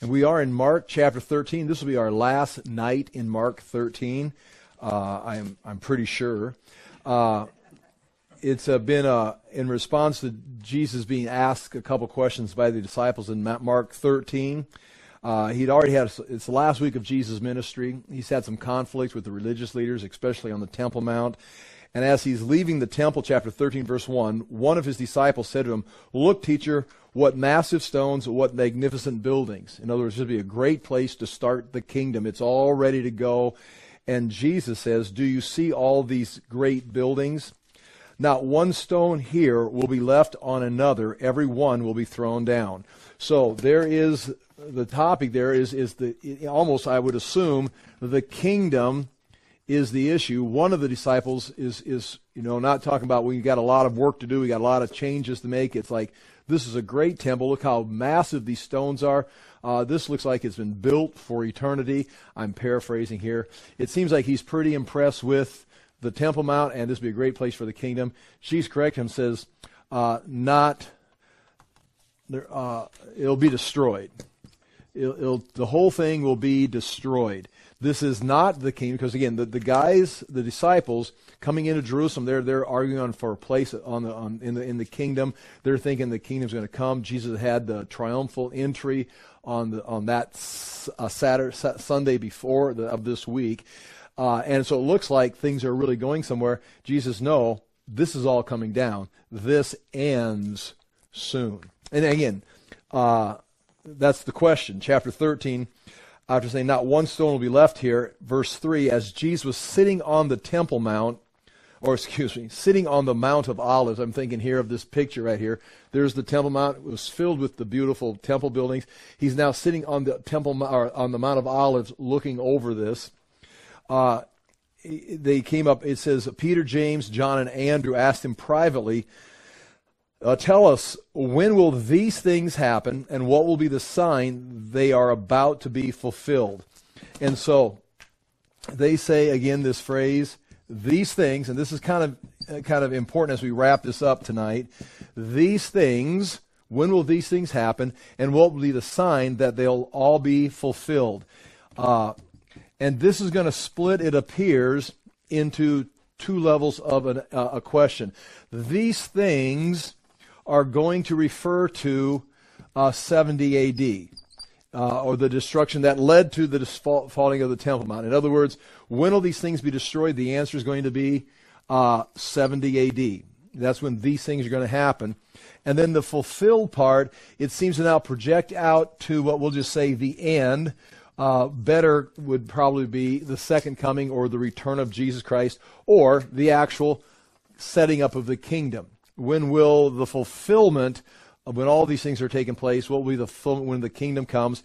And we are in Mark chapter 13. This will be our last night in Mark 13. Uh, I'm, I'm pretty sure. Uh, it's uh, been uh, in response to Jesus being asked a couple questions by the disciples in Mark 13. Uh, he'd already had, it's the last week of Jesus' ministry. He's had some conflicts with the religious leaders, especially on the Temple Mount. And as he's leaving the temple, chapter 13, verse 1, one of his disciples said to him, Look, teacher, what massive stones, what magnificent buildings. In other words, this would be a great place to start the kingdom. It's all ready to go. And Jesus says, Do you see all these great buildings? Not one stone here will be left on another. Every one will be thrown down. So there is the topic there is, is the, almost, I would assume, the kingdom is the issue. One of the disciples is, is, you know, not talking about we've got a lot of work to do, we got a lot of changes to make. It's like, this is a great temple. Look how massive these stones are. Uh, this looks like it's been built for eternity. I'm paraphrasing here. It seems like he's pretty impressed with the Temple Mount, and this would be a great place for the kingdom. Jesus correct and says, uh, not, uh, it'll be destroyed. It'll, it'll, the whole thing will be destroyed. This is not the kingdom, because again, the, the guys, the disciples coming into Jerusalem, they're they're arguing for a place on the on, in the in the kingdom. They're thinking the kingdom's going to come. Jesus had the triumphal entry on the on that uh, Saturday Sunday before the, of this week, uh, and so it looks like things are really going somewhere. Jesus, no, this is all coming down. This ends soon. And again, uh, that's the question. Chapter thirteen after saying, Not one stone will be left here, verse 3, as Jesus was sitting on the Temple Mount, or excuse me, sitting on the Mount of Olives. I'm thinking here of this picture right here. There's the Temple Mount. It was filled with the beautiful temple buildings. He's now sitting on the Temple or on the Mount of Olives, looking over this. Uh, they came up. It says Peter, James, John, and Andrew asked him privately, uh, tell us when will these things happen and what will be the sign they are about to be fulfilled? And so they say again this phrase these things and this is kind of uh, kind of important as we wrap this up tonight. These things when will these things happen and what will be the sign that they'll all be fulfilled? Uh, and this is going to split it appears into two levels of an, uh, a question. These things are going to refer to uh, 70 AD. Uh, or the destruction that led to the falling of the Temple Mount. In other words, when will these things be destroyed? The answer is going to be uh, 70 AD. That's when these things are going to happen. And then the fulfilled part, it seems to now project out to what we'll just say the end. Uh, better would probably be the second coming or the return of Jesus Christ or the actual setting up of the kingdom. When will the fulfillment of when all these things are taking place? What will be the fulfillment when the kingdom comes?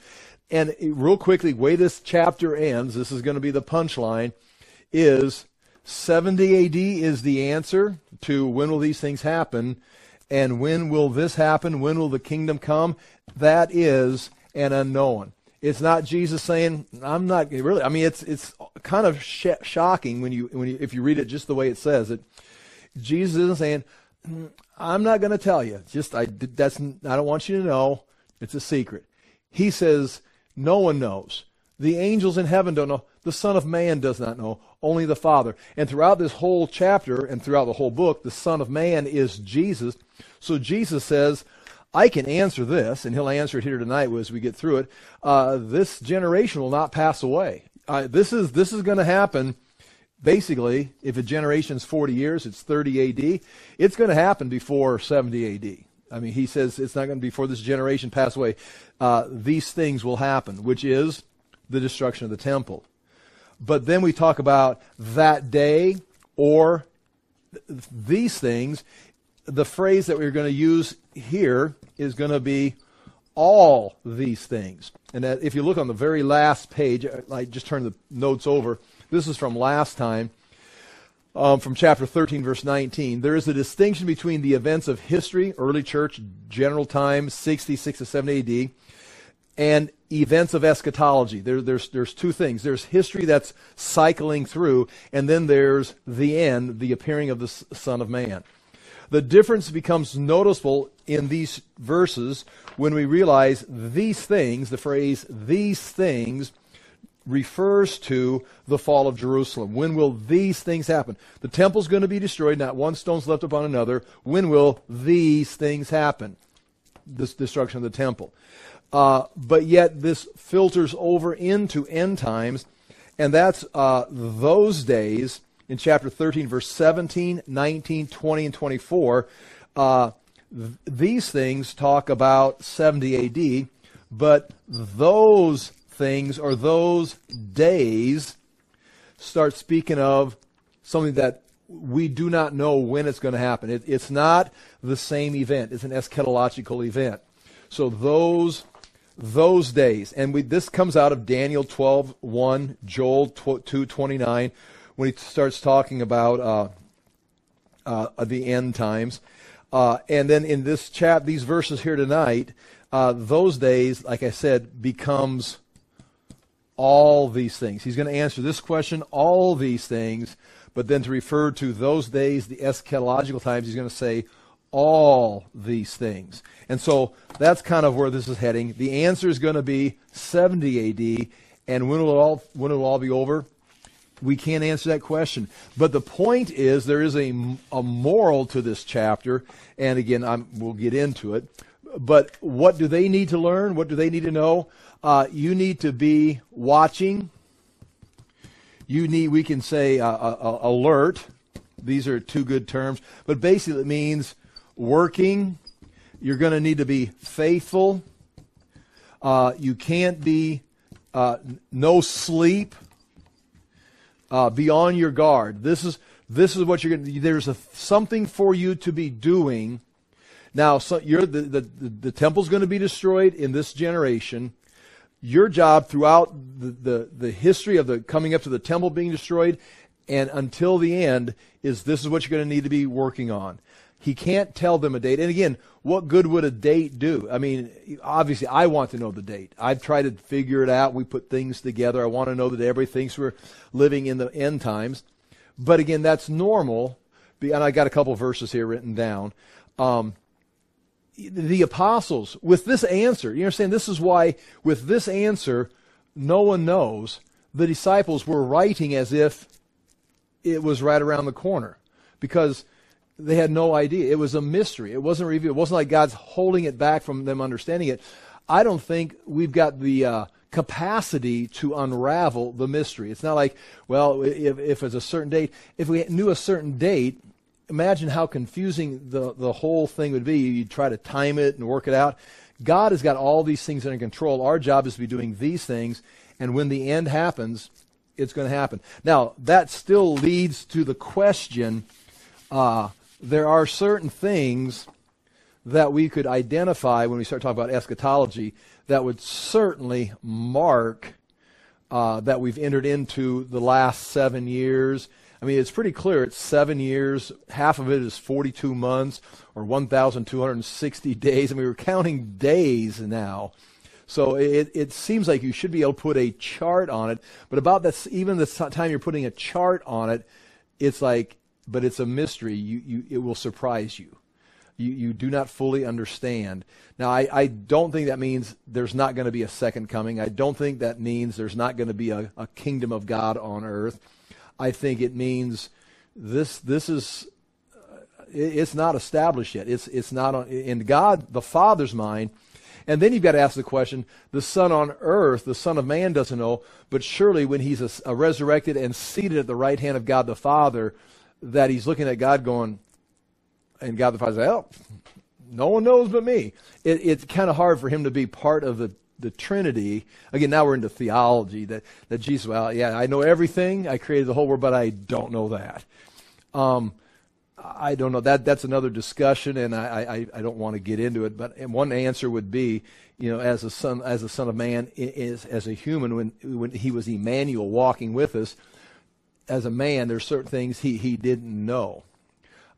And real quickly, way this chapter ends, this is going to be the punchline, is 70 AD is the answer to when will these things happen, and when will this happen? When will the kingdom come? That is an unknown. It's not Jesus saying, "I'm not really." I mean, it's it's kind of sh- shocking when you when you if you read it just the way it says it. Jesus isn't saying, I'm not going to tell you. Just I that's I don't want you to know. It's a secret. He says no one knows. The angels in heaven don't know. The Son of Man does not know. Only the Father. And throughout this whole chapter and throughout the whole book, the Son of Man is Jesus. So Jesus says, I can answer this, and he'll answer it here tonight as we get through it. Uh, this generation will not pass away. Uh, this is this is going to happen basically, if a generation's 40 years, it's 30 AD. It's going to happen before 70 AD. I mean, he says it's not going to be before this generation pass away. Uh, these things will happen, which is the destruction of the temple. But then we talk about that day or th- these things. The phrase that we're going to use here is going to be all these things. And that if you look on the very last page, I just turned the notes over this is from last time, um, from chapter 13, verse 19. There is a distinction between the events of history, early church, general time, 66 to 70 AD, and events of eschatology. There, there's, there's two things. There's history that's cycling through, and then there's the end, the appearing of the Son of Man. The difference becomes noticeable in these verses when we realize these things, the phrase these things, refers to the fall of Jerusalem. When will these things happen? The temple's going to be destroyed, not one stone's left upon another. When will these things happen? This destruction of the temple. Uh, but yet this filters over into end times, and that's uh, those days in chapter 13, verse 17, 19, 20, and 24. Uh, th- these things talk about 70 AD, but those things or those days start speaking of something that we do not know when it's going to happen. It, it's not the same event. It's an eschatological event. So those those days, and we, this comes out of Daniel 12, 1, Joel 2, 29, when he starts talking about uh, uh, the end times. Uh, and then in this chap, these verses here tonight, uh, those days, like I said, becomes all these things. He's going to answer this question, all these things, but then to refer to those days, the eschatological times, he's going to say all these things. And so that's kind of where this is heading. The answer is going to be 70 AD, and when will it all when will it all be over? We can't answer that question. But the point is, there is a, a moral to this chapter, and again, I'm, we'll get into it. But what do they need to learn? What do they need to know? Uh, you need to be watching. You need, we can say, uh, uh, uh, alert. These are two good terms. But basically, it means working. You're going to need to be faithful. Uh, you can't be uh, no sleep. be on your guard. This is this is what you're going. to There's a, something for you to be doing. Now, so the, the, the, the temple's going to be destroyed in this generation your job throughout the, the, the, history of the coming up to the temple being destroyed and until the end is this is what you're going to need to be working on. He can't tell them a date. And again, what good would a date do? I mean, obviously, I want to know the date. I've tried to figure it out. We put things together. I want to know that everybody thinks we're living in the end times. But again, that's normal. And I got a couple verses here written down. Um, the apostles with this answer. You understand? This is why, with this answer, no one knows. The disciples were writing as if it was right around the corner because they had no idea. It was a mystery. It wasn't revealed. It wasn't like God's holding it back from them understanding it. I don't think we've got the uh, capacity to unravel the mystery. It's not like, well, if, if it's a certain date, if we knew a certain date, imagine how confusing the, the whole thing would be. You'd try to time it and work it out. God has got all these things under control. Our job is to be doing these things, and when the end happens, it's going to happen. Now, that still leads to the question uh, there are certain things that we could identify when we start talking about eschatology that would certainly mark uh, that we've entered into the last seven years I mean, it's pretty clear. It's seven years. Half of it is 42 months or 1,260 days. I mean, we're counting days now. So it, it seems like you should be able to put a chart on it. But about this, even the time you're putting a chart on it, it's like, but it's a mystery. You, you, it will surprise you. You, you do not fully understand. Now, I, I don't think that means there's not going to be a second coming. I don't think that means there's not going to be a, a kingdom of God on earth. I think it means this this is uh, it's not established yet. It's it's not on, in God the Father's mind. And then you've got to ask the question: the Son on earth, the Son of Man, doesn't know, but surely when he's a, a resurrected and seated at the right hand of God the Father, that he's looking at God going, and God the Father says, "Oh, no one knows but me." It, it's kind of hard for him to be part of the the Trinity. Again, now we're into theology that, that Jesus, well, yeah, I know everything. I created the whole world, but I don't know that. Um, I don't know. That that's another discussion, and I, I, I don't want to get into it. But one answer would be, you know, as a son as a son of man, is as a human when when he was Emmanuel walking with us, as a man, there's certain things he he didn't know.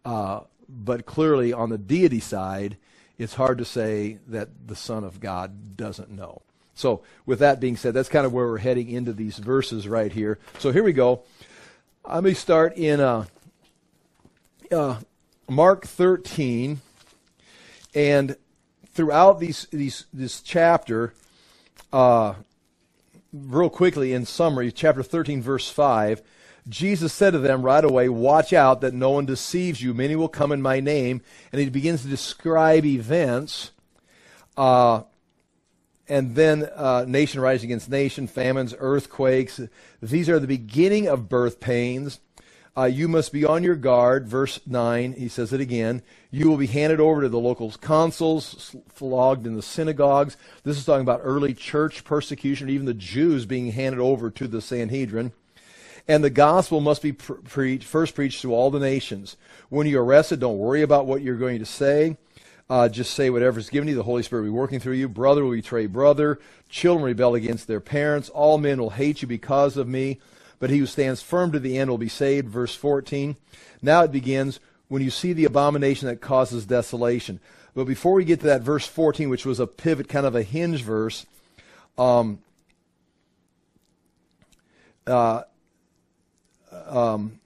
Uh, but clearly, on the deity side, it's hard to say that the Son of God doesn't know. So, with that being said, that's kind of where we're heading into these verses right here. So, here we go. Let me start in uh, uh, Mark 13. And throughout these, these, this chapter, uh, real quickly in summary, chapter 13, verse 5, Jesus said to them right away, Watch out that no one deceives you. Many will come in my name. And he begins to describe events. Uh, and then uh, nation rising against nation, famines, earthquakes. These are the beginning of birth pains. Uh, you must be on your guard. Verse 9, he says it again. You will be handed over to the local consuls, flogged in the synagogues. This is talking about early church persecution, even the Jews being handed over to the Sanhedrin. And the gospel must be pre- first preached to all the nations. When you're arrested, don't worry about what you're going to say. Uh, just say whatever's given you. The Holy Spirit will be working through you. Brother will betray brother. Children rebel against their parents. All men will hate you because of me. But he who stands firm to the end will be saved. Verse 14. Now it begins when you see the abomination that causes desolation. But before we get to that verse 14, which was a pivot, kind of a hinge verse, um, uh, um,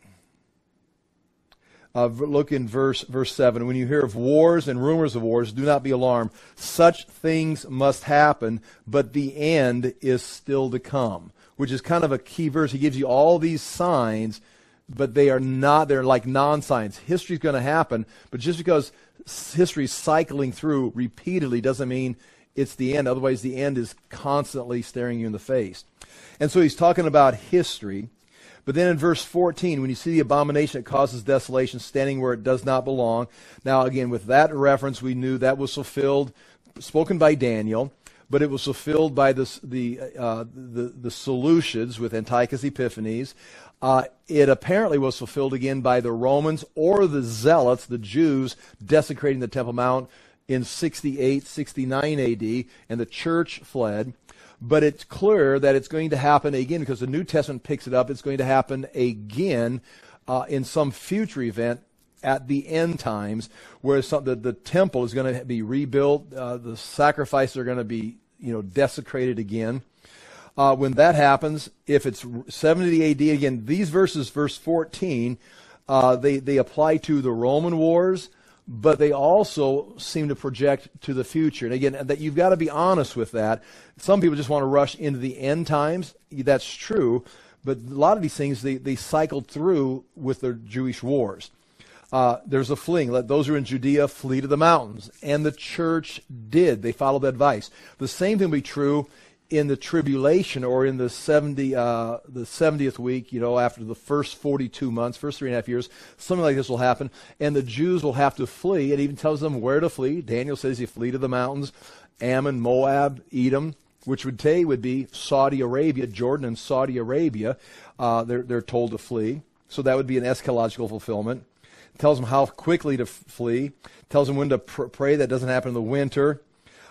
uh, look in verse verse seven. When you hear of wars and rumors of wars, do not be alarmed. Such things must happen, but the end is still to come. Which is kind of a key verse. He gives you all these signs, but they are not. They're like non-signs. History's going to happen, but just because history's cycling through repeatedly doesn't mean it's the end. Otherwise, the end is constantly staring you in the face. And so he's talking about history. But then in verse 14, when you see the abomination that causes desolation standing where it does not belong. Now, again, with that reference, we knew that was fulfilled, spoken by Daniel, but it was fulfilled by the, the, uh, the, the Seleucids with Antiochus Epiphanes. Uh, it apparently was fulfilled again by the Romans or the Zealots, the Jews, desecrating the Temple Mount in 68, 69 AD, and the church fled. But it's clear that it's going to happen again because the New Testament picks it up. It's going to happen again uh, in some future event at the end times, where some, the, the temple is going to be rebuilt, uh, the sacrifices are going to be you know desecrated again. Uh, when that happens, if it's 70 AD again, these verses, verse 14, uh, they they apply to the Roman wars but they also seem to project to the future. And again, that you've got to be honest with that. Some people just want to rush into the end times. That's true, but a lot of these things they, they cycled through with the Jewish wars. Uh, there's a fleeing. Let those who are in Judea flee to the mountains. And the church did. They followed that advice. The same thing will be true in the tribulation or in the 70 uh, the 70th week you know after the first 42 months first three and a half years something like this will happen. And the jews will have to flee. It even tells them where to flee. Daniel says you flee to the mountains ammon moab edom which would say would be saudi arabia jordan and saudi arabia. Uh, they're, they're told to flee. So that would be an eschatological fulfillment. It tells them how quickly to f- flee. Tells them when to pr- pray. That doesn't happen in the winter.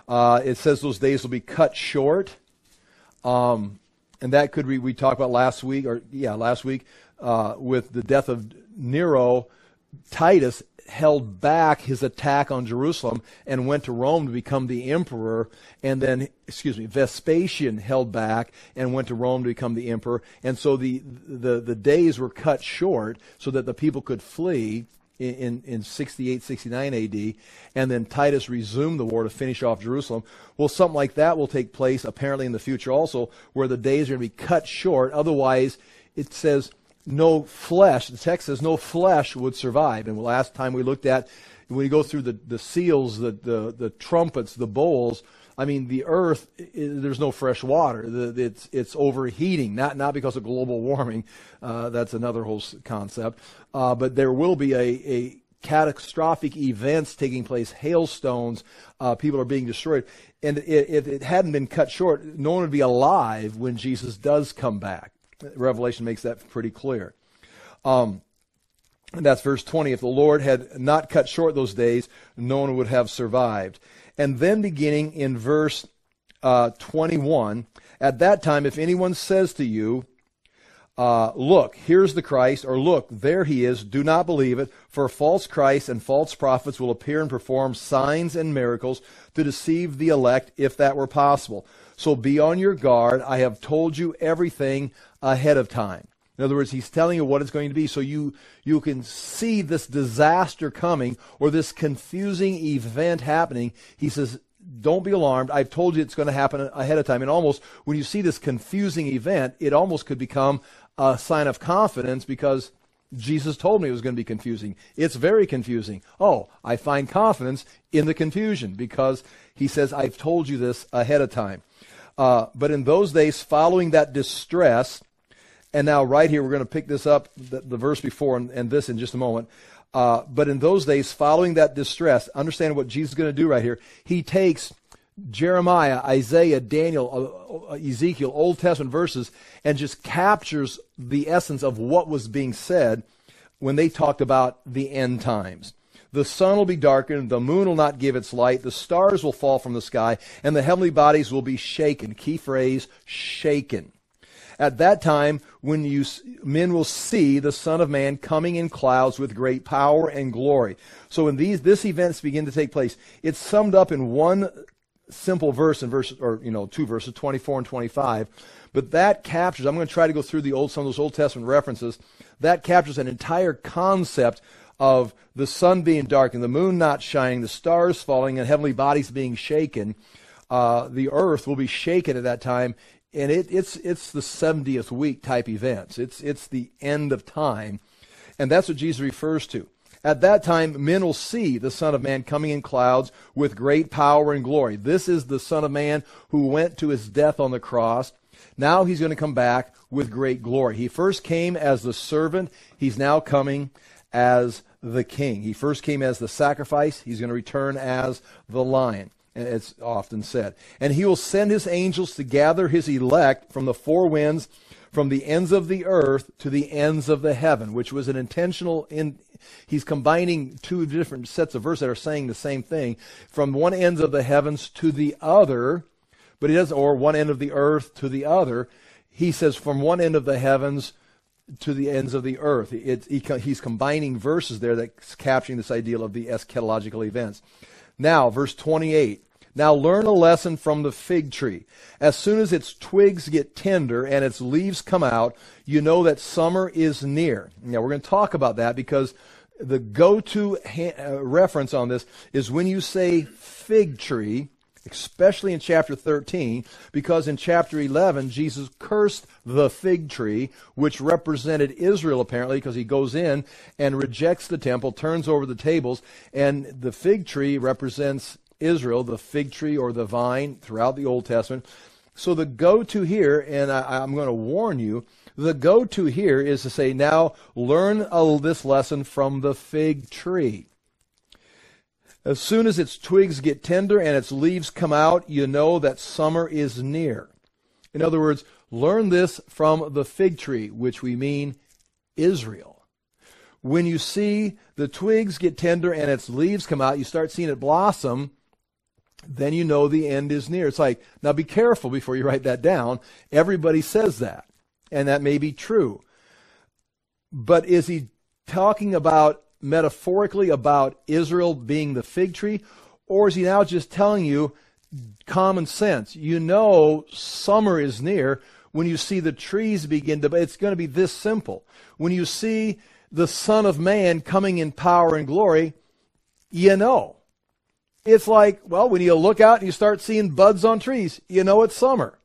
Uh, it says those days will be cut short um, and that could be, we talked about last week, or yeah, last week, uh, with the death of Nero, Titus held back his attack on Jerusalem and went to Rome to become the emperor. And then, excuse me, Vespasian held back and went to Rome to become the emperor. And so the, the, the days were cut short so that the people could flee in, in 68, 69 AD, and then Titus resumed the war to finish off Jerusalem. Well, something like that will take place apparently in the future also, where the days are going to be cut short. Otherwise, it says no flesh, the text says no flesh would survive. And last time we looked at, when you go through the, the seals, the, the, the trumpets, the bowls, I mean, the earth, there's no fresh water. it's, it's overheating, not, not because of global warming. Uh, that's another whole concept. Uh, but there will be a, a catastrophic events taking place, hailstones, uh, people are being destroyed. And if it hadn't been cut short, no one would be alive when Jesus does come back. Revelation makes that pretty clear. Um, and that's verse 20. If the Lord had not cut short those days, no one would have survived. And then beginning in verse uh, 21, at that time, if anyone says to you, uh, look, here's the Christ, or look, there he is, do not believe it, for false Christs and false prophets will appear and perform signs and miracles to deceive the elect, if that were possible. So be on your guard. I have told you everything ahead of time. In other words, he's telling you what it's going to be so you, you can see this disaster coming or this confusing event happening. He says, don't be alarmed. I've told you it's going to happen ahead of time. And almost when you see this confusing event, it almost could become a sign of confidence because Jesus told me it was going to be confusing. It's very confusing. Oh, I find confidence in the confusion because he says, I've told you this ahead of time. Uh, but in those days, following that distress, and now right here, we're going to pick this up, the, the verse before and, and, this in just a moment. Uh, but in those days, following that distress, understand what Jesus is going to do right here. He takes Jeremiah, Isaiah, Daniel, uh, uh, Ezekiel, Old Testament verses, and just captures the essence of what was being said when they talked about the end times. The sun will be darkened, the moon will not give its light, the stars will fall from the sky, and the heavenly bodies will be shaken. Key phrase, shaken. At that time, when you, men will see the Son of Man coming in clouds with great power and glory. So when these, this events begin to take place, it's summed up in one simple verse in verse, or, you know, two verses, 24 and 25. But that captures, I'm going to try to go through the old, some of those Old Testament references. That captures an entire concept of the sun being dark and the moon not shining, the stars falling, and heavenly bodies being shaken. Uh, the earth will be shaken at that time, and it, it's it's the 70th week type events. It's it's the end of time, and that's what Jesus refers to. At that time, men will see the Son of Man coming in clouds with great power and glory. This is the Son of Man who went to his death on the cross. Now he's going to come back with great glory. He first came as the servant. He's now coming as the king. He first came as the sacrifice. He's going to return as the lion. It's often said. And he will send his angels to gather his elect from the four winds, from the ends of the earth to the ends of the heaven, which was an intentional in, he's combining two different sets of verses that are saying the same thing from one ends of the heavens to the other but he doesn't or one end of the earth to the other. He says from one end of the heavens to the ends of the earth. It, he, he's combining verses there that's capturing this ideal of the eschatological events now verse 28 now learn a lesson from the fig tree. As soon as its twigs get tender and its leaves come out, you know that summer is near. Now we're going to talk about that because the go-to ha- uh, reference on this is when you say fig tree, especially in chapter 13, because in chapter 11, Jesus cursed the fig tree, which represented Israel apparently, because he goes in and rejects the temple, turns over the tables, and the fig tree represents Israel, the fig tree or the vine throughout the Old Testament. So the go to here, and I, am going to warn you, the go to here is to say, now learn uh, this lesson from the fig tree. As soon as its twigs get tender and its leaves come out, you know that summer is near. In other words, learn this from the fig tree, which we mean Israel. When you see the twigs get tender and its leaves come out, you start seeing it blossom, then you know the end is near. It's like, now be careful before you write that down. Everybody says that, and that may be true. But is he talking about metaphorically about Israel being the fig tree, or is he now just telling you common sense? You know summer is near when you see the trees begin to, it's going to be this simple. When you see the Son of Man coming in power and glory, you know it's like, well, when you look out and you start seeing buds on trees, you know it's summer.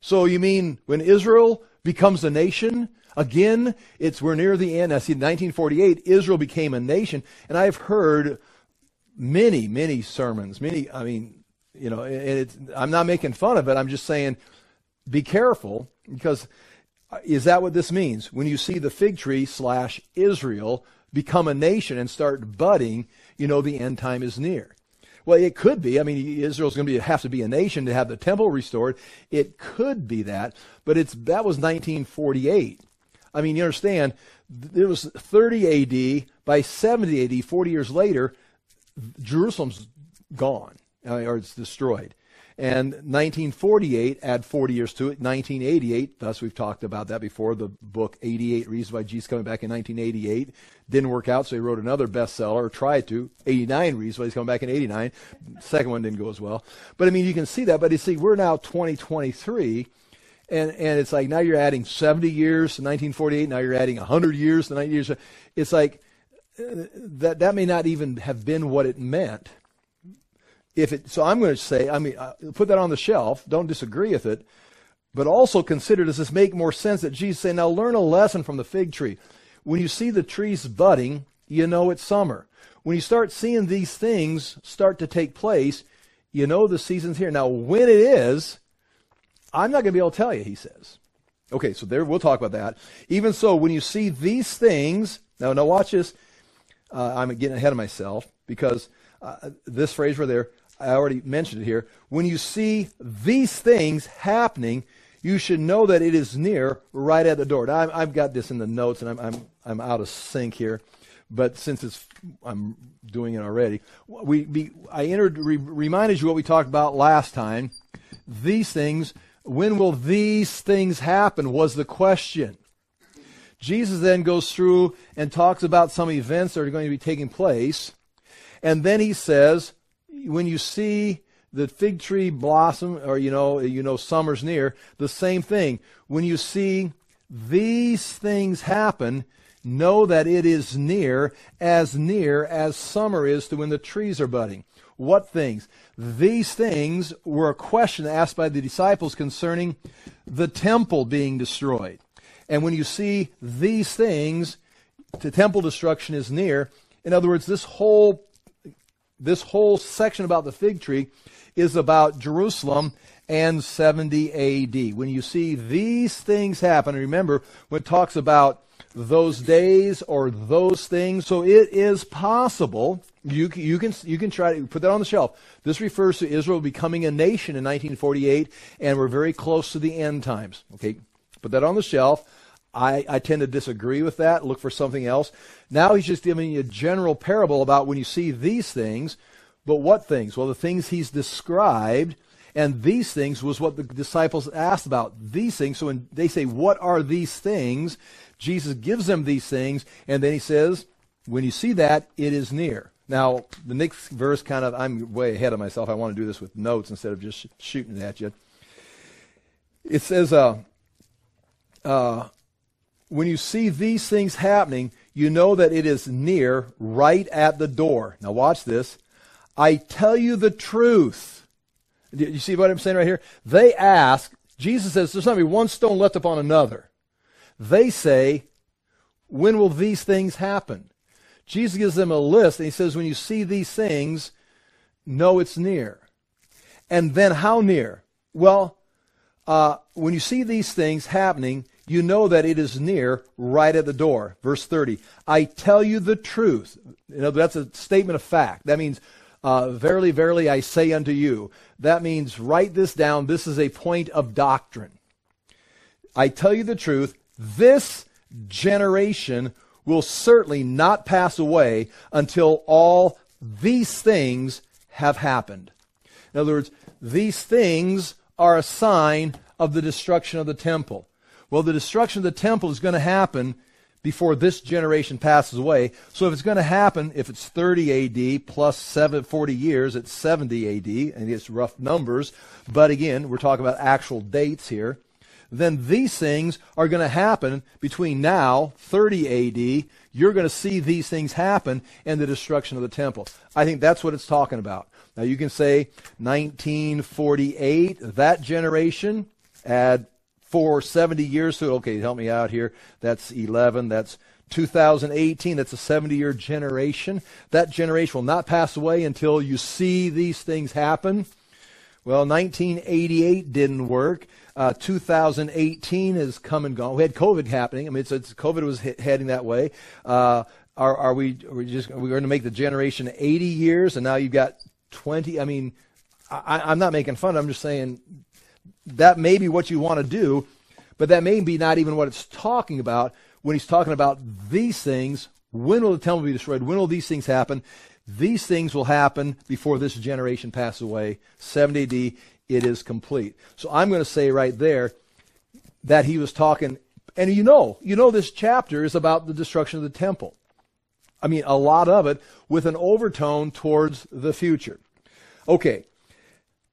So you mean when Israel becomes a nation, again, it's we're near the end. I see 1948, Israel became a nation, and I've heard many, many sermons, many, I mean, you know, I'm not making fun of it. I'm just saying, be careful because uh, is that what this means? When you see the fig tree slash Israel become a nation and start budding, you know the end time is near. Well, it could be. I mean, Israel's going to have to be a nation to have the temple restored. It could be that, but it's that was 1948. I mean, you understand, it was 30 AD. By 70 AD, 40 years later, Jerusalem's gone uh, or it's destroyed. And 1948, add 40 years to it, 1988, thus we've talked about that before, the book 88 Reasons Why Jesus Coming Back in 1988. Didn't work out, so he wrote another bestseller, or tried to, 89 Reasons Why He's Coming Back in 89. Second one didn't go as well. But I mean, you can see that, but you see, we're now 2023, And, and it's like now you're adding 70 years to 1948, now you're adding 100 years to 90 years. It's like uh, that, that may not even have been what it meant. If it, so I'm going to say, I mean, uh, put that on the shelf, don't disagree with it, but also consider does this make more sense that Jesus say, now learn a lesson from the fig tree. When you see the trees budding, you know it's summer. When you start seeing these things start to take place, you know the season's here. Now, when it is, I'm not going to be able to tell you, he says. Okay, so there, we'll talk about that. Even so, when you see these things, now, now watch this. Uh, I'm getting ahead of myself because uh, this phrase right there, I already mentioned it here. When you see these things happening, you should know that it is near, right at the door. Now, I've got this in the notes, and I'm, I'm, I'm out of sync here but since it's I'm doing it already, we, we I entered re, reminded you what we talked about last time. These things, when will these things happen? Was the question. Jesus then goes through and talks about some events that are going to be taking place, and then he says, when you see the fig tree blossom, or you know, you know, summer's near, the same thing. When you see these things happen, know that it is near, as near as summer is to when the trees are budding. What things? These things were a question asked by the disciples concerning the temple being destroyed. And when you see these things, the temple destruction is near. In other words, this whole this whole section about the fig tree is about Jerusalem and 70 AD. When you see these things happen, remember when it talks about those days or those things. So it is possible. You, you, can, you can try to put that on the shelf. This refers to Israel becoming a nation in 1948, and we're very close to the end times. Okay, put that on the shelf. I, I tend to disagree with that. Look for something else. Now he's just giving you a general parable about when you see these things. But what things? Well, the things he's described. And these things was what the disciples asked about. These things. So when they say, What are these things? Jesus gives them these things, and then he says, when you see that, it is near. Now, the next verse kind of, I'm way ahead of myself. I want to do this with notes instead of just shooting it at you. It says, uh, uh, when you see these things happening, you know that it is near, right at the door. Now, watch this. I tell you the truth. You see what I'm saying right here? They ask, Jesus says, there's not be one stone left upon another. They say, When will these things happen? Jesus gives them a list, and he says, When you see these things, know it's near. And then how near? Well, uh, when you see these things happening, you know that it is near, right at the door. Verse 30. I tell you the truth. You know, that's a statement of fact. That means, uh, verily, verily, I say unto you. That means, write this down. This is a point of doctrine. I tell you the truth. This generation will certainly not pass away until all these things have happened. In other words, these things are a sign of the destruction of the temple. Well, the destruction of the temple is going to happen before this generation passes away. So if it's going to happen, if it's 30 AD plus 7, 40 years, it's 70 AD, and it's rough numbers. But again, we're talking about actual dates here then these things are going to happen between now, 30 AD. You're going to see these things happen and the destruction of the temple. I think that's what it's talking about. Now you can say 1948, that generation, add four, 70 years to it. Okay, help me out here. That's 11. That's 2018. That's a 70 year generation. That generation will not pass away until you see these things happen. Well, 1988 didn't work. Uh, 2018 has come and gone. We had COVID happening. I mean, it's, it's COVID was heading that way. Uh, are, are we? Are we just? Are we going to make the generation 80 years, and now you've got 20? I mean, I, I'm not making fun. I'm just saying that may be what you want to do, but that may be not even what it's talking about when he's talking about these things. When will the temple be destroyed? When will these things happen? These things will happen before this generation passes away. 70 AD it is complete. So I'm going to say right there that he was talking, and you know, you know, this chapter is about the destruction of the temple. I mean, a lot of it with an overtone towards the future. Okay,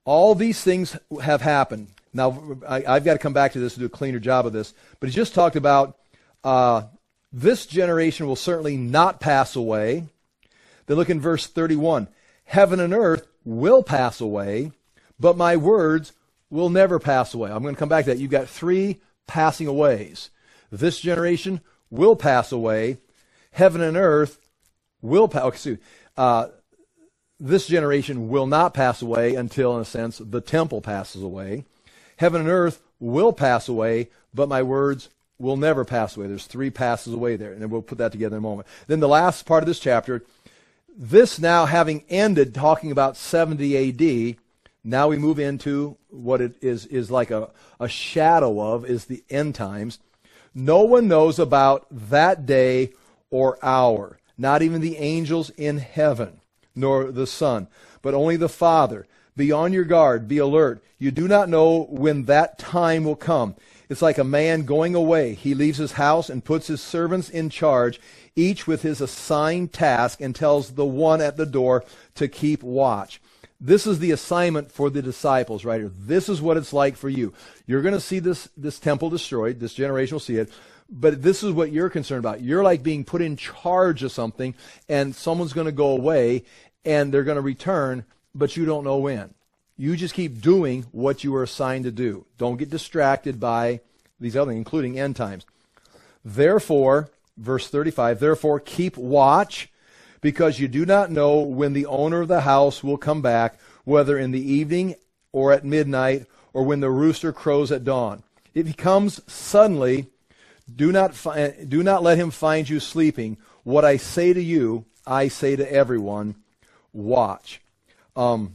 all these things have happened. Now, I, have got to come back to this to do a cleaner job of this, but he just talked about uh, this generation will certainly not pass away. Then look in verse 31. Heaven and earth will pass away, but my words will never pass away. I'm going to come back to that. You've got three passing aways. This generation will pass away. Heaven and earth will pass. Excuse, uh, this generation will not pass away until, in a sense, the temple passes away. Heaven and earth will pass away, but my words will never pass away. There's three passes away there, and then we'll put that together in a moment. Then the last part of this chapter, this now having ended talking about 70 AD, now we move into what it is, is like a, a shadow of, is the end times. No one knows about that day or hour, not even the angels in heaven, nor the Son, but only the Father. Be on your guard, be alert. You do not know when that time will come. It's like a man going away. He leaves his house and puts his servants in charge, each with his assigned task, and tells the one at the door to keep watch. This is the assignment for the disciples right here. This is what it's like for you. You're going to see this, this temple destroyed. This generation will see it. But this is what you're concerned about. You're like being put in charge of something, and someone's going to go away, and they're going to return, but you don't know when. You just keep doing what you were assigned to do. Don't get distracted by these other, things, including end times. Therefore, verse 35, therefore keep watch because you do not know when the owner of the house will come back, whether in the evening or at midnight or when the rooster crows at dawn. If he comes suddenly, do not, fi- do not let him find you sleeping. What I say to you, I say to everyone, watch. Um,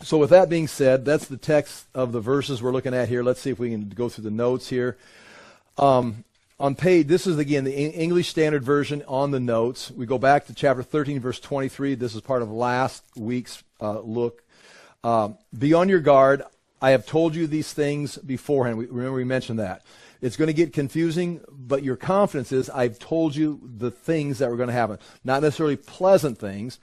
so, with that being said, that's the text of the verses we're looking at here. Let's see if we can go through the notes here. Um, on page, this is again the English Standard Version on the notes. We go back to chapter 13, verse 23. This is part of last week's uh, look. Uh, Be on your guard. I have told you these things beforehand. We, remember, we mentioned that. It's going to get confusing, but your confidence is I've told you the things that were going to happen. Not necessarily pleasant things,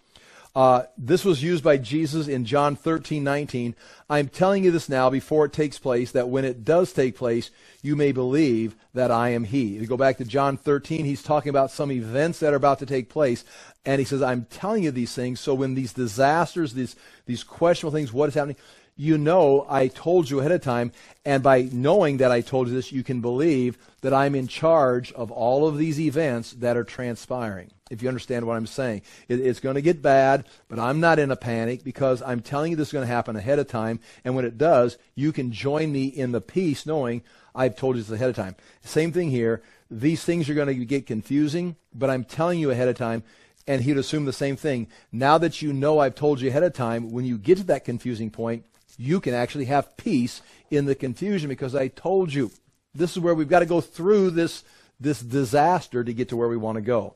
uh, this was used by Jesus in John 13, 19. I'm telling you this now before it takes place, that when it does take place, you may believe that I am He. If you go back to John 13, he's talking about some events that are about to take place. And he says, I'm telling you these things, so when these disasters, these, these questionable things, what is happening, you know I told you ahead of time, and by knowing that I told you this, you can believe that I'm in charge of all of these events that are transpiring. If you understand what I'm saying, it, it's going to get bad, but I'm not in a panic because I'm telling you this is going to happen ahead of time, and when it does, you can join me in the peace knowing I've told you this ahead of time. Same thing here. These things are going to get confusing, but I'm telling you ahead of time and he'd assume the same thing. Now that you know I've told you ahead of time, when you get to that confusing point, you can actually have peace in the confusion because I told you. This is where we've got to go through this, this disaster to get to where we want to go.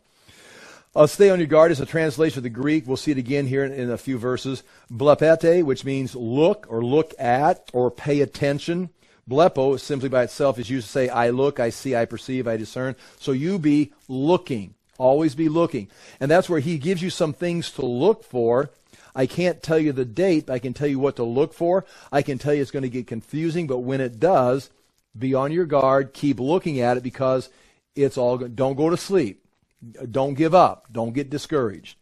Uh, stay on your guard is a translation of the Greek. We'll see it again here in, in a few verses. Blepete, which means look or look at or pay attention. Blepo, simply by itself, is used to say, I look, I see, I perceive, I discern. So you be looking. Always be looking. And that's where he gives you some things to look for I can't tell you the date, I can tell you what to look for. I can tell you it's going to get confusing, but when it does, be on your guard, keep looking at it because it's all. Don't go to sleep. Don't give up. Don't get discouraged.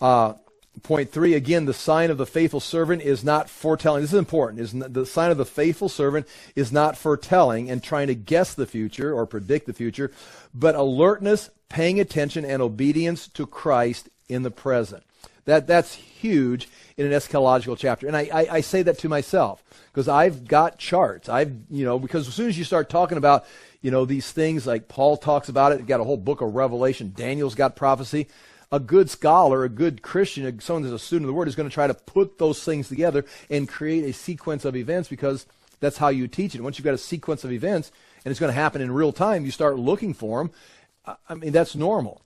Uh, point three, again, the sign of the faithful servant is not foretelling. This is important. Is the sign of the faithful servant is not foretelling and trying to guess the future or predict the future, but alertness, paying attention, and obedience to Christ in the present. That, that's huge in an eschatological chapter. And I, I, I say that to myself because I've got charts. I've, you know, because as soon as you start talking about, you know, these things like Paul talks about it, got a whole book of Revelation, Daniel's got prophecy. A good scholar, a good Christian, someone who's a student of the Word is going to try to put those things together and create a sequence of events because that's how you teach it. Once you've got a sequence of events and it's going to happen in real time, you start looking for them. I mean, that's normal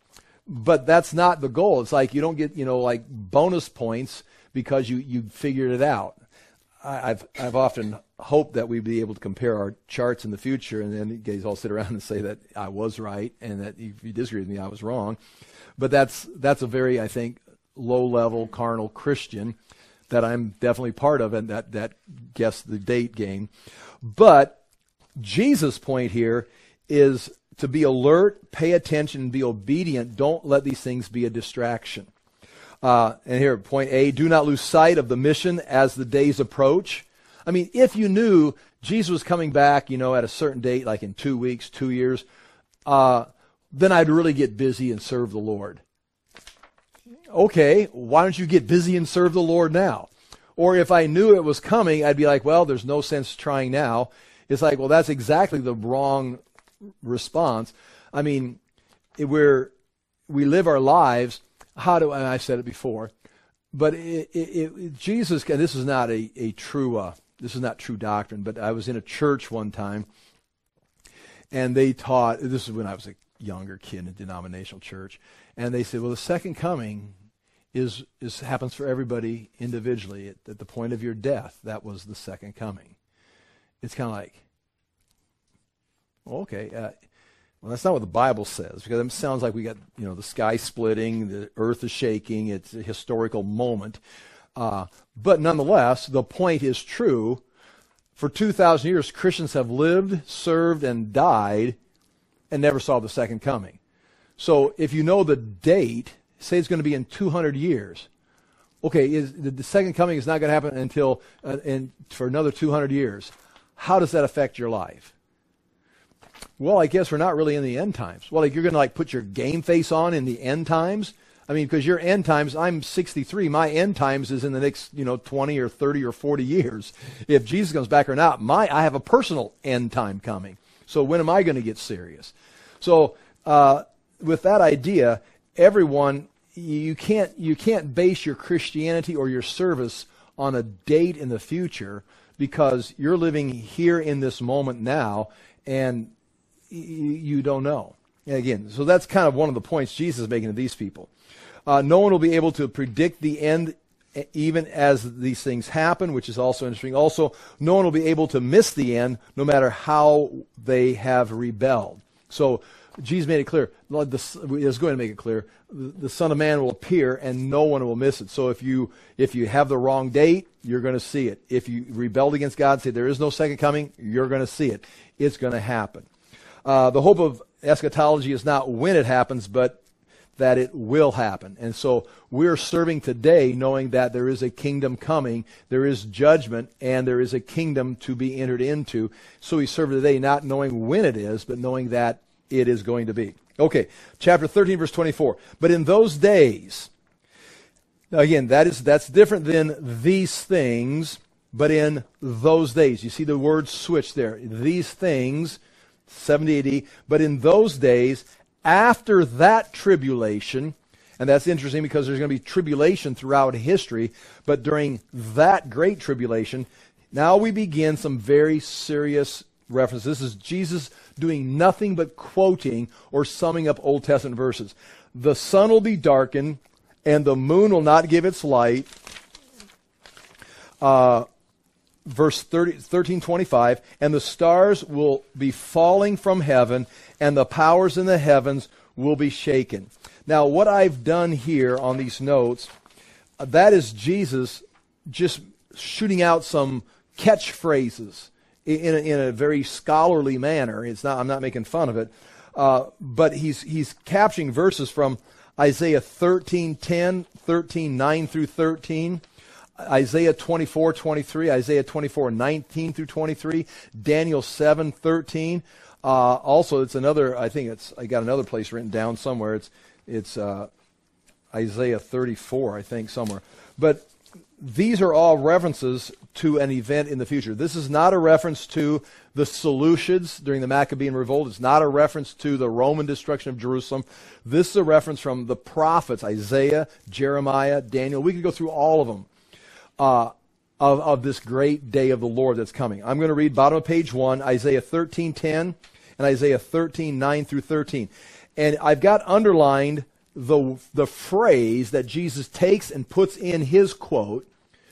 but that's not the goal. It's like you don't get, you know, like bonus points because you, you figured it out. I, have I've often hoped that we'd be able to compare our charts in the future, and then you guys all sit around and say that I was right, and that if you disagree with me, I was wrong. But that's that's a very, I think, low level carnal Christian. that I'm definitely part of, and that that guess the date game. But Jesus' point here is to be alert, pay attention, be obedient. Don't let these things be a distraction. Uh, and here, point A: Do not lose sight of the mission as the days approach. I mean, if you knew Jesus was coming back, you know, at a certain date, like in two weeks, two years, uh, then I'd really get busy and serve the Lord. Okay, why don't you get busy and serve the Lord now? Or if I knew it was coming, I'd be like, well, there's no sense trying now. It's like, well, that's exactly the wrong response. I mean, we're, we live our lives. How do, I've said it before, but it, it, it, Jesus, and this is not a, a true, uh, this is not true doctrine, but I was in a church one time and they taught, this is when I was a younger kid in a denominational church, and they said, well, the second coming is, is happens for everybody individually at, at the point of your death. That was the second coming. It's kind of like, okay, uh, well, that's not what the Bible says because it sounds like we got you know the sky splitting, the earth is shaking. It's a historical moment, uh, but nonetheless, the point is true. For two thousand years, Christians have lived, served, and died, and never saw the second coming. So, if you know the date, say it's going to be in 200 years. Okay, is, the, the second coming is not going to happen until uh, in, for another 200 years. How does that affect your life? Well, I guess we're not really in the end times. Well, like you're going to like put your game face on in the end times. I mean, because your end times, I'm 63. My end times is in the next, you know, 20 or 30 or 40 years. If Jesus comes back or not, my I have a personal end time coming. So when am I going to get serious? So uh, with that idea, everyone you can't you can't base your Christianity or your service on a date in the future because you're living here in this moment now and you don't know. And again, so that's kind of one of the points Jesus is making to these people. Uh, no one will be able to predict the end even as these things happen, which is also interesting. Also, no one will be able to miss the end no matter how they have rebelled. So Jesus made it clear. Let's go ahead and make it clear. The Son of Man will appear, and no one will miss it. So if you if you have the wrong date, you're going to see it. If you rebelled against God, and say there is no second coming, you're going to see it. It's going to happen. Uh, the hope of eschatology is not when it happens, but that it will happen. And so we're serving today knowing that there is a kingdom coming, there is judgment, and there is a kingdom to be entered into. So we serve today not knowing when it is, but knowing that it is going to be. Okay, chapter 13, verse 24. But in those days, now again, that is that's different than these things, but in those days. You see the word switch there. These things, 70 AD, but in those days, after that tribulation, and that's interesting because there's going to be tribulation throughout history, but during that great tribulation, now we begin some very serious references. This is Jesus doing nothing but quoting or summing up Old Testament verses. The sun will be darkened, and the moon will not give its light. Uh, verse 30, 13 25 and the stars will be falling from heaven and the powers in the heavens will be shaken now what i've done here on these notes uh, that is jesus just shooting out some catchphrases in a, in a very scholarly manner. It's not, I'm not making fun of it. Uh, but he's, he's capturing verses from Isaiah 13, 10, 13, 9 through 13. Isaiah 24, 23, Isaiah 24, 19 through 23, Daniel 7, 13. Uh, also, it's another, I think it's, I got another place written down somewhere. It's, it's uh, Isaiah 34, I think, somewhere. But these are all references to an event in the future. This is not a reference to the Seleucids during the Maccabean revolt. It's not a reference to the Roman destruction of Jerusalem. This is a reference from the prophets Isaiah, Jeremiah, Daniel. We could go through all of them uh, of, of this great day of the Lord that's coming. I'm going to read bottom of page one, Isaiah 13:10 and Isaiah 13:9 through 13. And I've got underlined the, the phrase that Jesus takes and puts in his quote.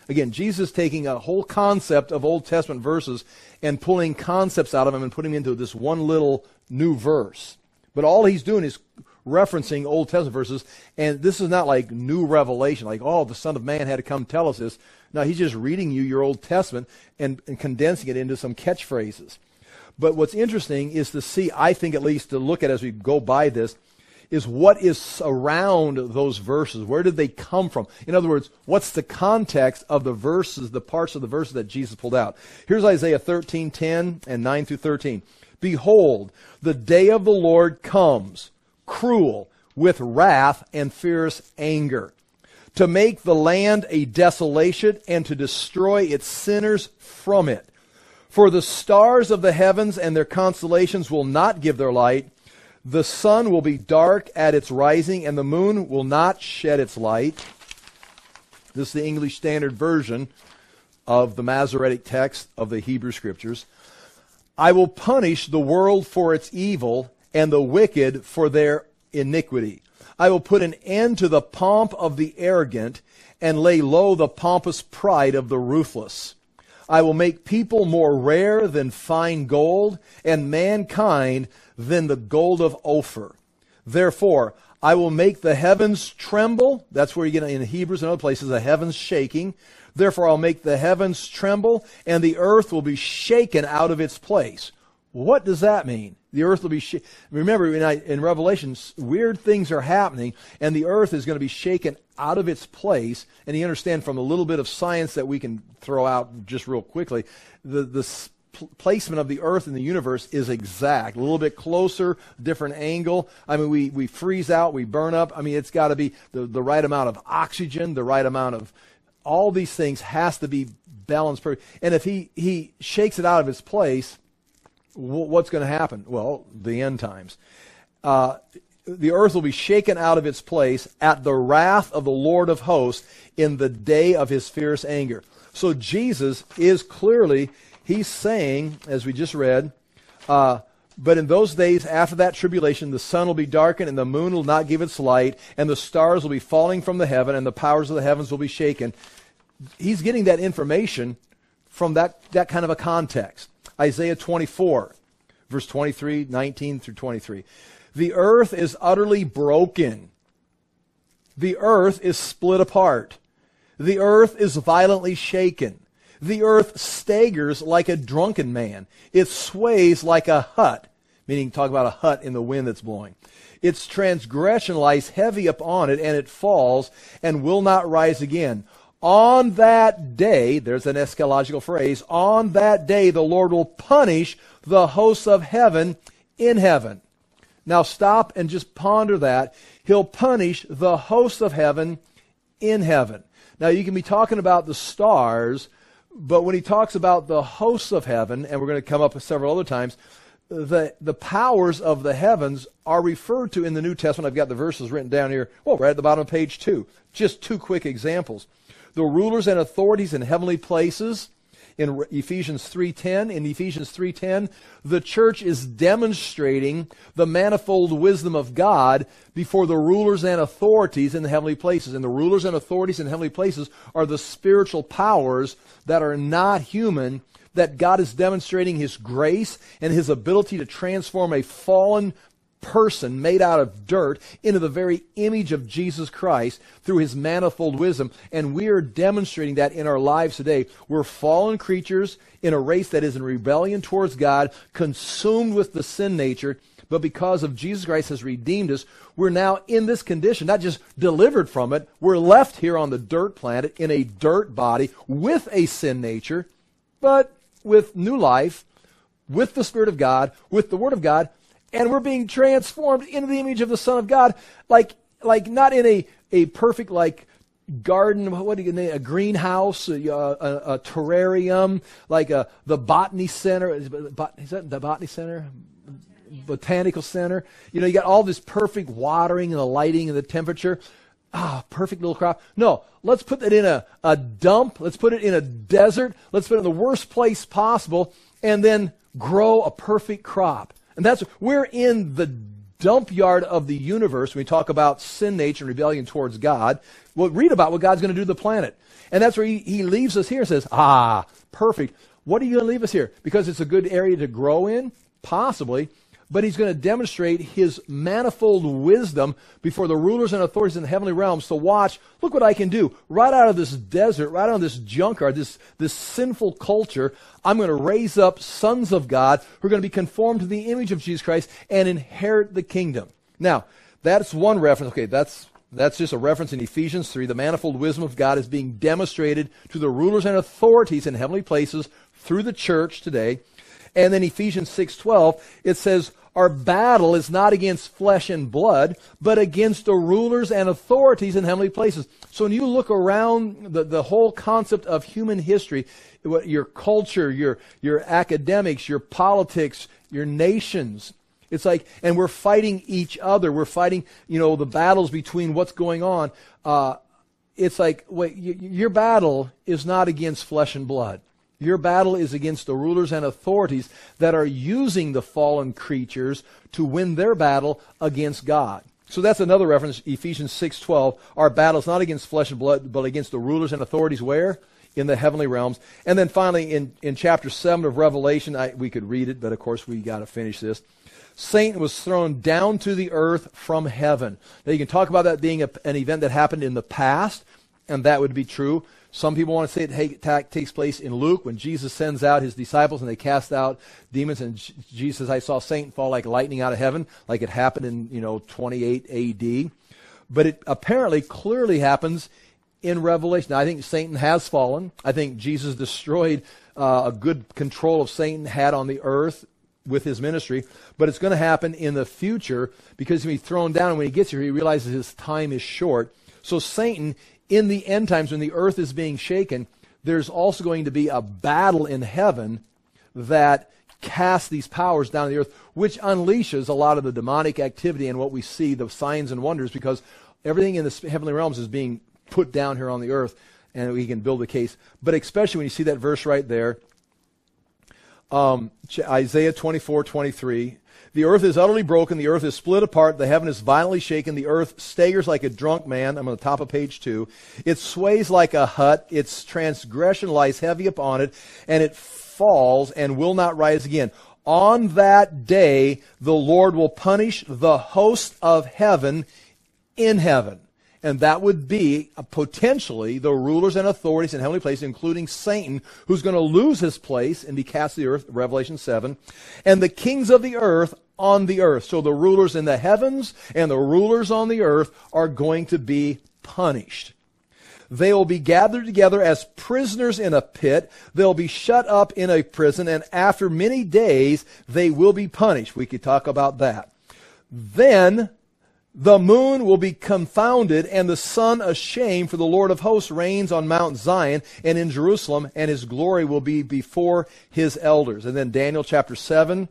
Again, Jesus taking a whole concept of Old Testament verses and pulling concepts out of them and putting them into this one little new verse. But all he's doing is referencing Old Testament verses, and this is not like new revelation, like, oh, the Son of Man had to come tell us this. No, he's just reading you your Old Testament and, and condensing it into some catchphrases. But what's interesting is to see, I think at least to look at as we go by this, is what is around those verses. Where did they come from? In other words, what's the context of the verses, the parts of the verses that Jesus pulled out? Here's Isaiah 13, 10 and 9 through 13. Behold, the day of the Lord comes, cruel, with wrath and fierce anger, to make the land a desolation and to destroy its sinners from it. For the stars of the heavens and their constellations will not give their light the sun will be dark at its rising, and the moon will not shed its light. This is the English Standard Version of the Masoretic text of the Hebrew Scriptures. I will punish the world for its evil and the wicked for their iniquity. I will put an end to the pomp of the arrogant and lay low the pompous pride of the ruthless. I will make people more rare than fine gold and mankind than the gold of Ophir. Therefore, I will make the heavens tremble. That's where you get in Hebrews and other places, the heavens shaking. Therefore, I'll make the heavens tremble, and the earth will be shaken out of its place. What does that mean? The earth will be shaken. Remember, in, in Revelation, weird things are happening, and the earth is going to be shaken out of its place. And you understand from a little bit of science that we can throw out just real quickly, the, the placement of the earth in the universe is exact. A little bit closer, different angle. I mean, we, we freeze out, we burn up. I mean, it's got to be the, the right amount of oxygen, the right amount of all these things has to be balanced. And if he, he shakes it out of its place, what's going to happen? Well, the end times. Uh, the earth will be shaken out of its place at the wrath of the Lord of hosts in the day of his fierce anger. So Jesus is clearly he's saying, as we just read, uh, but in those days after that tribulation, the sun will be darkened, and the moon will not give its light, and the stars will be falling from the heaven, and the powers of the heavens will be shaken. He's getting that information from that, that kind of a context. Isaiah 24, verse 23, 19 through 23. The earth is utterly broken. The earth is split apart. The earth is violently shaken. The earth staggers like a drunken man. It sways like a hut, meaning talk about a hut in the wind that's blowing. Its transgression lies heavy upon it, and it falls and will not rise again. On that day, there's an eschatological phrase, on that day the Lord will punish the hosts of heaven in heaven. Now stop and just ponder that. He'll punish the hosts of heaven in heaven. Now you can be talking about the stars, but when he talks about the hosts of heaven, and we're going to come up several other times, the, the powers of the heavens are referred to in the New Testament. I've got the verses written down here. Well, right at the bottom of page two. Just two quick examples. The rulers and authorities in heavenly places in Ephesians 3:10 in Ephesians 3:10 the church is demonstrating the manifold wisdom of God before the rulers and authorities in the heavenly places. And the rulers and authorities in heavenly places are the spiritual powers that are not human that God is demonstrating his grace and his ability to transform a fallen person made out of dirt into the very image of Jesus Christ through his manifold wisdom. And we are demonstrating that in our lives today. We're fallen creatures in a race that is in rebellion towards God, consumed with the sin nature. But because of Jesus Christ has redeemed us, we're now in this condition, not just delivered from it, we're left here on the dirt planet in a dirt body with a sin nature, but with new life, with the Spirit of God, with the Word of God, and we're being transformed into the image of the Son of God, like like not in a a perfect like garden, what do you name a greenhouse, a, a, a terrarium, like a the botany center. Is that the botany center? Botanical center. You know, you got all this perfect watering and the lighting and the temperature. Ah, perfect little crop. No, let's put that in a, a dump. Let's put it in a desert. Let's put it in the worst place possible and then grow a perfect crop. And that's, we're in the dump yard of the universe we talk about sin nature and rebellion towards God. We'll read about what God's going to do to the planet. And that's where he, he leaves us here and says, ah, perfect. What are you going to leave us here? Because it's a good area to grow in? Possibly. But he's going to demonstrate his manifold wisdom before the rulers and authorities in the heavenly realms to watch, look what I can do. Right out of this desert, right out of this junkyard, this, this sinful culture, I'm going to raise up sons of God who are going to be conformed to the image of Jesus Christ and inherit the kingdom. Now, that's one reference. Okay, that's that's just a reference in Ephesians 3. The manifold wisdom of God is being demonstrated to the rulers and authorities in heavenly places through the church today. And then Ephesians 6:12, it says, "Our battle is not against flesh and blood, but against the rulers and authorities in heavenly places." So when you look around the, the whole concept of human history, your culture, your your academics, your politics, your nations, it's like, and we're fighting each other. We're fighting, you know, the battles between what's going on. Uh, it's like, wait, your battle is not against flesh and blood. Your battle is against the rulers and authorities that are using the fallen creatures to win their battle against God. So that's another reference, Ephesians 6:12. Our battle is not against flesh and blood, but against the rulers and authorities where? In the heavenly realms. And then finally in, in chapter 7 of Revelation, I, we could read it, but of course we got to finish this. Satan was thrown down to the earth from heaven. Now you can talk about that being a, an event that happened in the past, and that would be true. Some people want to say it takes place in Luke when Jesus sends out his disciples and they cast out demons. And Jesus I saw Satan fall like lightning out of heaven, like it happened in, you know, 28 AD. But it apparently clearly happens in Revelation. Now, I think Satan has fallen. I think Jesus destroyed uh, a good control of Satan had on the earth with his ministry. But it's going to happen in the future because he'll be thrown down. And when he gets here, he realizes his time is short. So Satan in the end times when the earth is being shaken, there's also going to be a battle in heaven that casts these powers down to the earth, which unleashes a lot of the demonic activity and what we see, the signs and wonders, because everything in the heavenly realms is being put down here on the earth, and we can build a case. But especially when you see that verse right there, um, Isaiah 24, 23, the earth is utterly broken. The earth is split apart. The heaven is violently shaken. The earth staggers like a drunk man. I'm on the top of page two. It sways like a hut. Its transgression lies heavy upon it, and it falls and will not rise again. On that day, the Lord will punish the host of heaven in heaven and that would be uh, potentially the rulers and authorities in heavenly places, including Satan, who's going to lose his place and be cast to the earth, Revelation 7, and the kings of the earth on the earth. So the rulers in the heavens and the rulers on the earth are going to be punished. They will be gathered together as prisoners in a pit. They'll be shut up in a prison, and after many days, they will be punished. We could talk about that. Then the moon will be confounded and the sun ashamed, for the Lord of hosts reigns on Mount Zion and in Jerusalem, and his glory will be before his elders. And then Daniel chapter 7.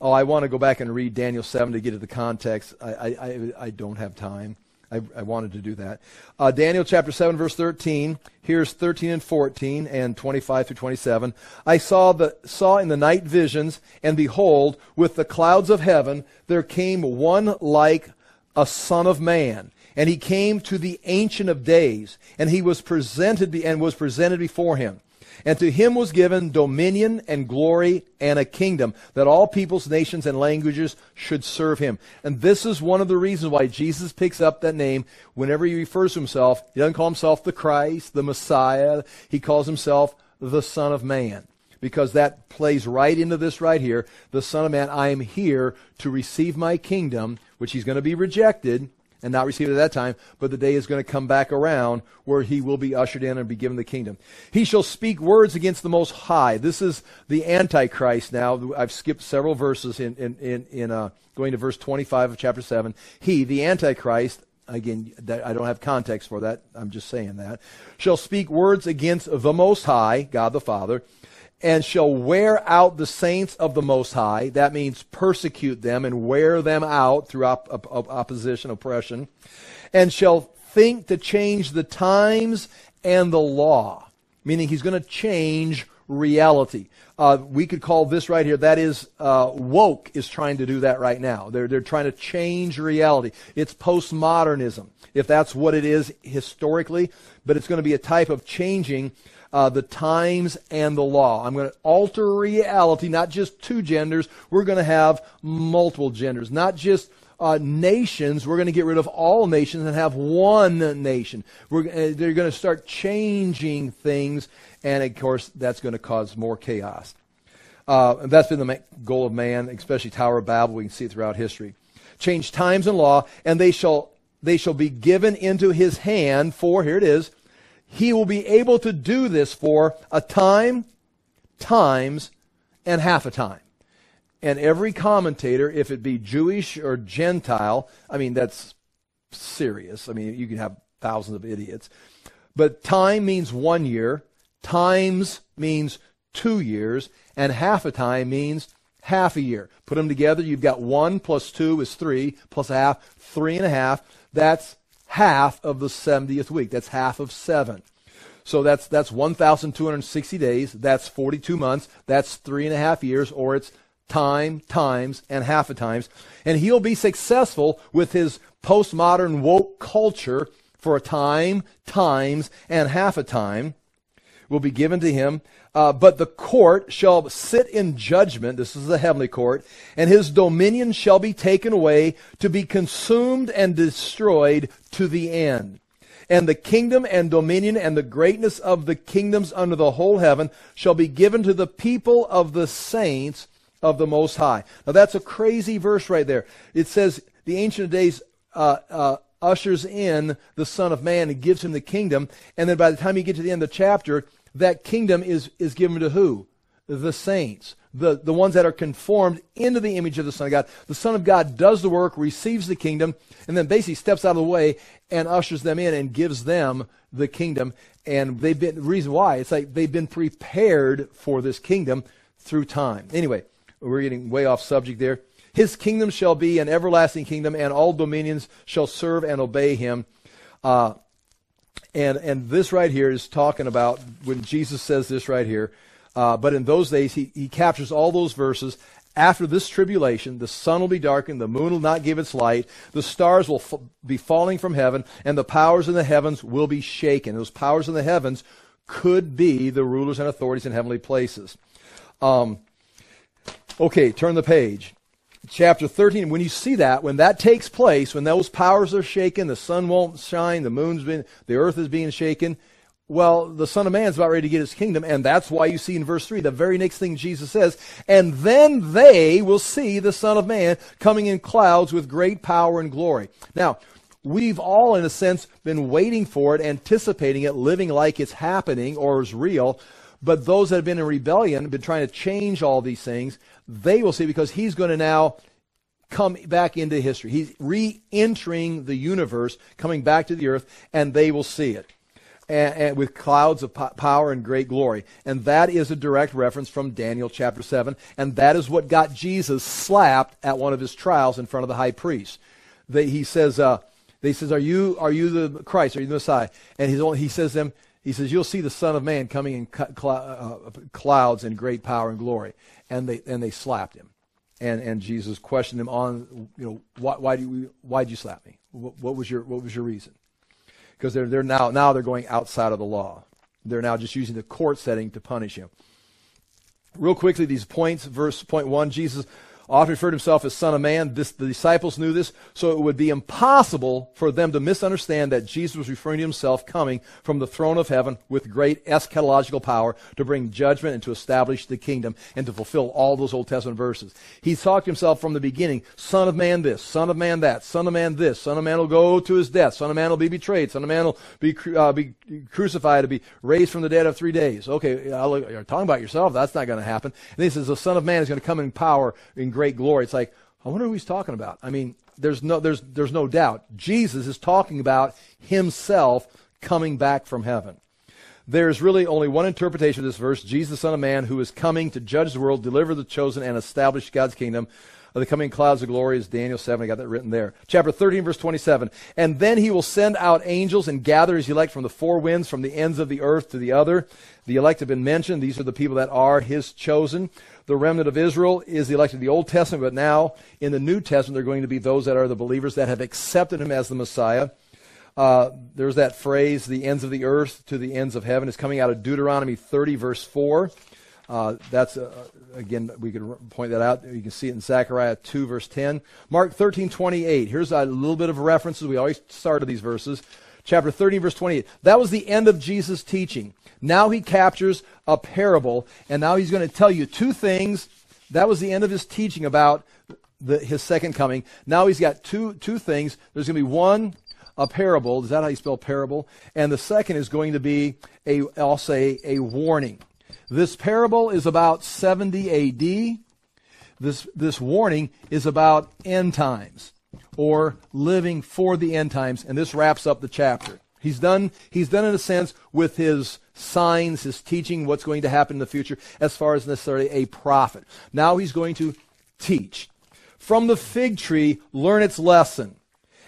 Oh, I want to go back and read Daniel 7 to get to the context. I, I, I don't have time. I, I, wanted to do that. Uh, Daniel chapter 7, verse 13. Here's 13 and 14 and 25 through 27. I saw, the, saw in the night visions, and behold, with the clouds of heaven, there came one like a son of man. And he came to the ancient of days, and he was presented and was presented before him. And to him was given dominion and glory and a kingdom that all peoples, nations, and languages should serve him. And this is one of the reasons why Jesus picks up that name whenever he refers to himself. He doesn't call himself the Christ, the Messiah. He calls himself the Son of Man because that plays right into this right here. The Son of Man, I am here to receive my kingdom, which he's going to be rejected and not receive it at that time, but the day is going to come back around where he will be ushered in and be given the kingdom. He shall speak words against the Most High. This is the Antichrist now. I've skipped several verses in, in, in, in uh, going to verse 25 of chapter 7. He, the Antichrist, again, I don't have context for that. I'm just saying that, shall speak words against the Most High, God the Father, and shall wear out the saints of the Most High. That means persecute them and wear them out through op- op- opposition, oppression, and shall think to change the times and the law, meaning he's going to change reality. Uh, we could call this right here, that is, uh, woke is trying to do that right now. They're, they're trying to change reality. It's postmodernism, if that's what it is historically, but it's going to be a type of changing uh, the times and the law. I'm going to alter reality, not just two genders. We're going to have multiple genders, not just uh, nations. We're going to get rid of all nations and have one nation. We're, uh, they're going to start changing things, and of course, that's going to cause more chaos. Uh, that's been the goal of man, especially Tower of Babel. We can see it throughout history. Change times and law, and they shall they shall be given into his hand for here it is he will be able to do this for a time, times, and half a time. And every commentator, if it be Jewish or Gentile, I mean, that's serious. I mean, you can have thousands of idiots. But time means one year, times means two years, and half a time means half a year. Put them together, you've got one plus two is three, plus a half, three and a half. That's half of the 70th week. That's half of seven. So that's that's 1,260 days. That's 42 months. That's three and a half years, or it's time, times, and half a times. And he'll be successful with his postmodern woke culture for a time, times, and half a time will be given to him. Uh, but the court shall sit in judgment. This is the heavenly court. And his dominion shall be taken away to be consumed and destroyed to the end. And the kingdom and dominion and the greatness of the kingdoms under the whole heaven shall be given to the people of the saints of the Most High. Now that's a crazy verse right there. It says the Ancient of Days uh, uh, ushers in the Son of Man and gives him the kingdom. And then by the time you get to the end of the chapter, that kingdom is, is given to who? The saints, the, the ones that are conformed into the image of the Son of God. The Son of God does the work, receives the kingdom, and then basically steps out of the way and ushers them in and gives them the kingdom. And they've been, the reason why, it's like they've been prepared for this kingdom through time. Anyway, we're getting way off subject there. His kingdom shall be an everlasting kingdom, and all dominions shall serve and obey him. Uh, and, and this right here is talking about when Jesus says this right here. Uh, but in those days, he, he captures all those verses. After this tribulation, the sun will be darkened, the moon will not give its light, the stars will f- be falling from heaven, and the powers in the heavens will be shaken. Those powers in the heavens could be the rulers and authorities in heavenly places. Um, okay, turn the page chapter 13, when you see that, when that takes place, when those powers are shaken, the sun won't shine, the moon's been, the earth is being shaken, well, the Son of Man's about ready to get his kingdom, and that's why you see in verse 3, the very next thing Jesus says, and then they will see the Son of Man coming in clouds with great power and glory. Now, we've all, in a sense, been waiting for it, anticipating it, living like it's happening or is real, but those that have been in rebellion, been trying to change all these things, they will see because he's going to now come back into history. He's re entering the universe, coming back to the earth, and they will see it. And, and, with clouds of po- power and great glory. And that is a direct reference from Daniel chapter 7. And that is what got Jesus slapped at one of his trials in front of the high priest. They, he says, uh, they says, are you, are you the Christ? Are you the Messiah? And he says to them, he says, you'll see the Son of Man coming in uh, clouds in great power and glory and they and they slapped him, and and Jesus questioned him on you know why why do you why did you slap me? What, what was your what was your reason? Because they're they're now now they're going outside of the law. They're now just using the court setting to punish him. Real quickly, these points. Verse point one: Jesus often referred himself as Son of Man. This, the disciples knew this, so it would be impossible for them to misunderstand that Jesus was referring to himself coming from the throne of heaven with great eschatological power to bring judgment and to establish the kingdom and to fulfill all those Old Testament verses. He talked to himself from the beginning, Son of Man this, Son of Man that, Son of Man this, Son of Man will go to his death, Son of Man will be betrayed, Son of Man will be, uh, be crucified, to be raised from the dead of three days. Okay, you're talking about yourself, that's not going to happen. And he says the Son of Man is going to come in power, in great glory. It's like, I wonder who he's talking about. I mean, there's no, there's, there's no doubt. Jesus is talking about himself coming back from heaven. There's really only one interpretation of this verse Jesus, the Son of Man, who is coming to judge the world, deliver the chosen, and establish God's kingdom of the coming clouds of glory is Daniel 7. I got that written there. Chapter 13, verse 27. And then he will send out angels and gather his elect from the four winds, from the ends of the earth to the other. The elect have been mentioned. These are the people that are his chosen. The remnant of Israel is the elect of the Old Testament, but now in the New Testament, they're going to be those that are the believers that have accepted him as the Messiah. Uh, there's that phrase, the ends of the earth to the ends of heaven. is coming out of Deuteronomy 30, verse 4. Uh, that's, uh, again, we could point that out. You can see it in Zechariah 2, verse 10. Mark 13, 28. Here's a little bit of references. We always start at these verses. Chapter 13, verse 28. That was the end of Jesus' teaching. Now he captures a parable, and now he's going to tell you two things. That was the end of his teaching about the, his second coming. Now he's got two, two things. There's going to be one, a parable. Is that how you spell parable? And the second is going to be a, I'll say, a warning. This parable is about 70 AD. This, this warning is about end times or living for the end times. And this wraps up the chapter. He's done, he's done in a sense with his signs, his teaching, what's going to happen in the future as far as necessarily a prophet. Now he's going to teach. From the fig tree, learn its lesson.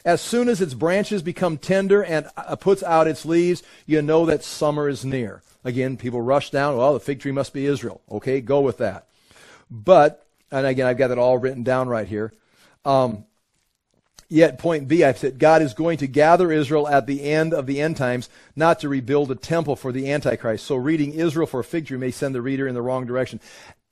As soon as its branches become tender and uh, puts out its leaves, you know that summer is near. Again, people rush down, well, the fig tree must be Israel. Okay, go with that. But, and again, I've got it all written down right here. Um, Yet, point B, I've said God is going to gather Israel at the end of the end times, not to rebuild a temple for the Antichrist. So, reading Israel for a fig tree may send the reader in the wrong direction.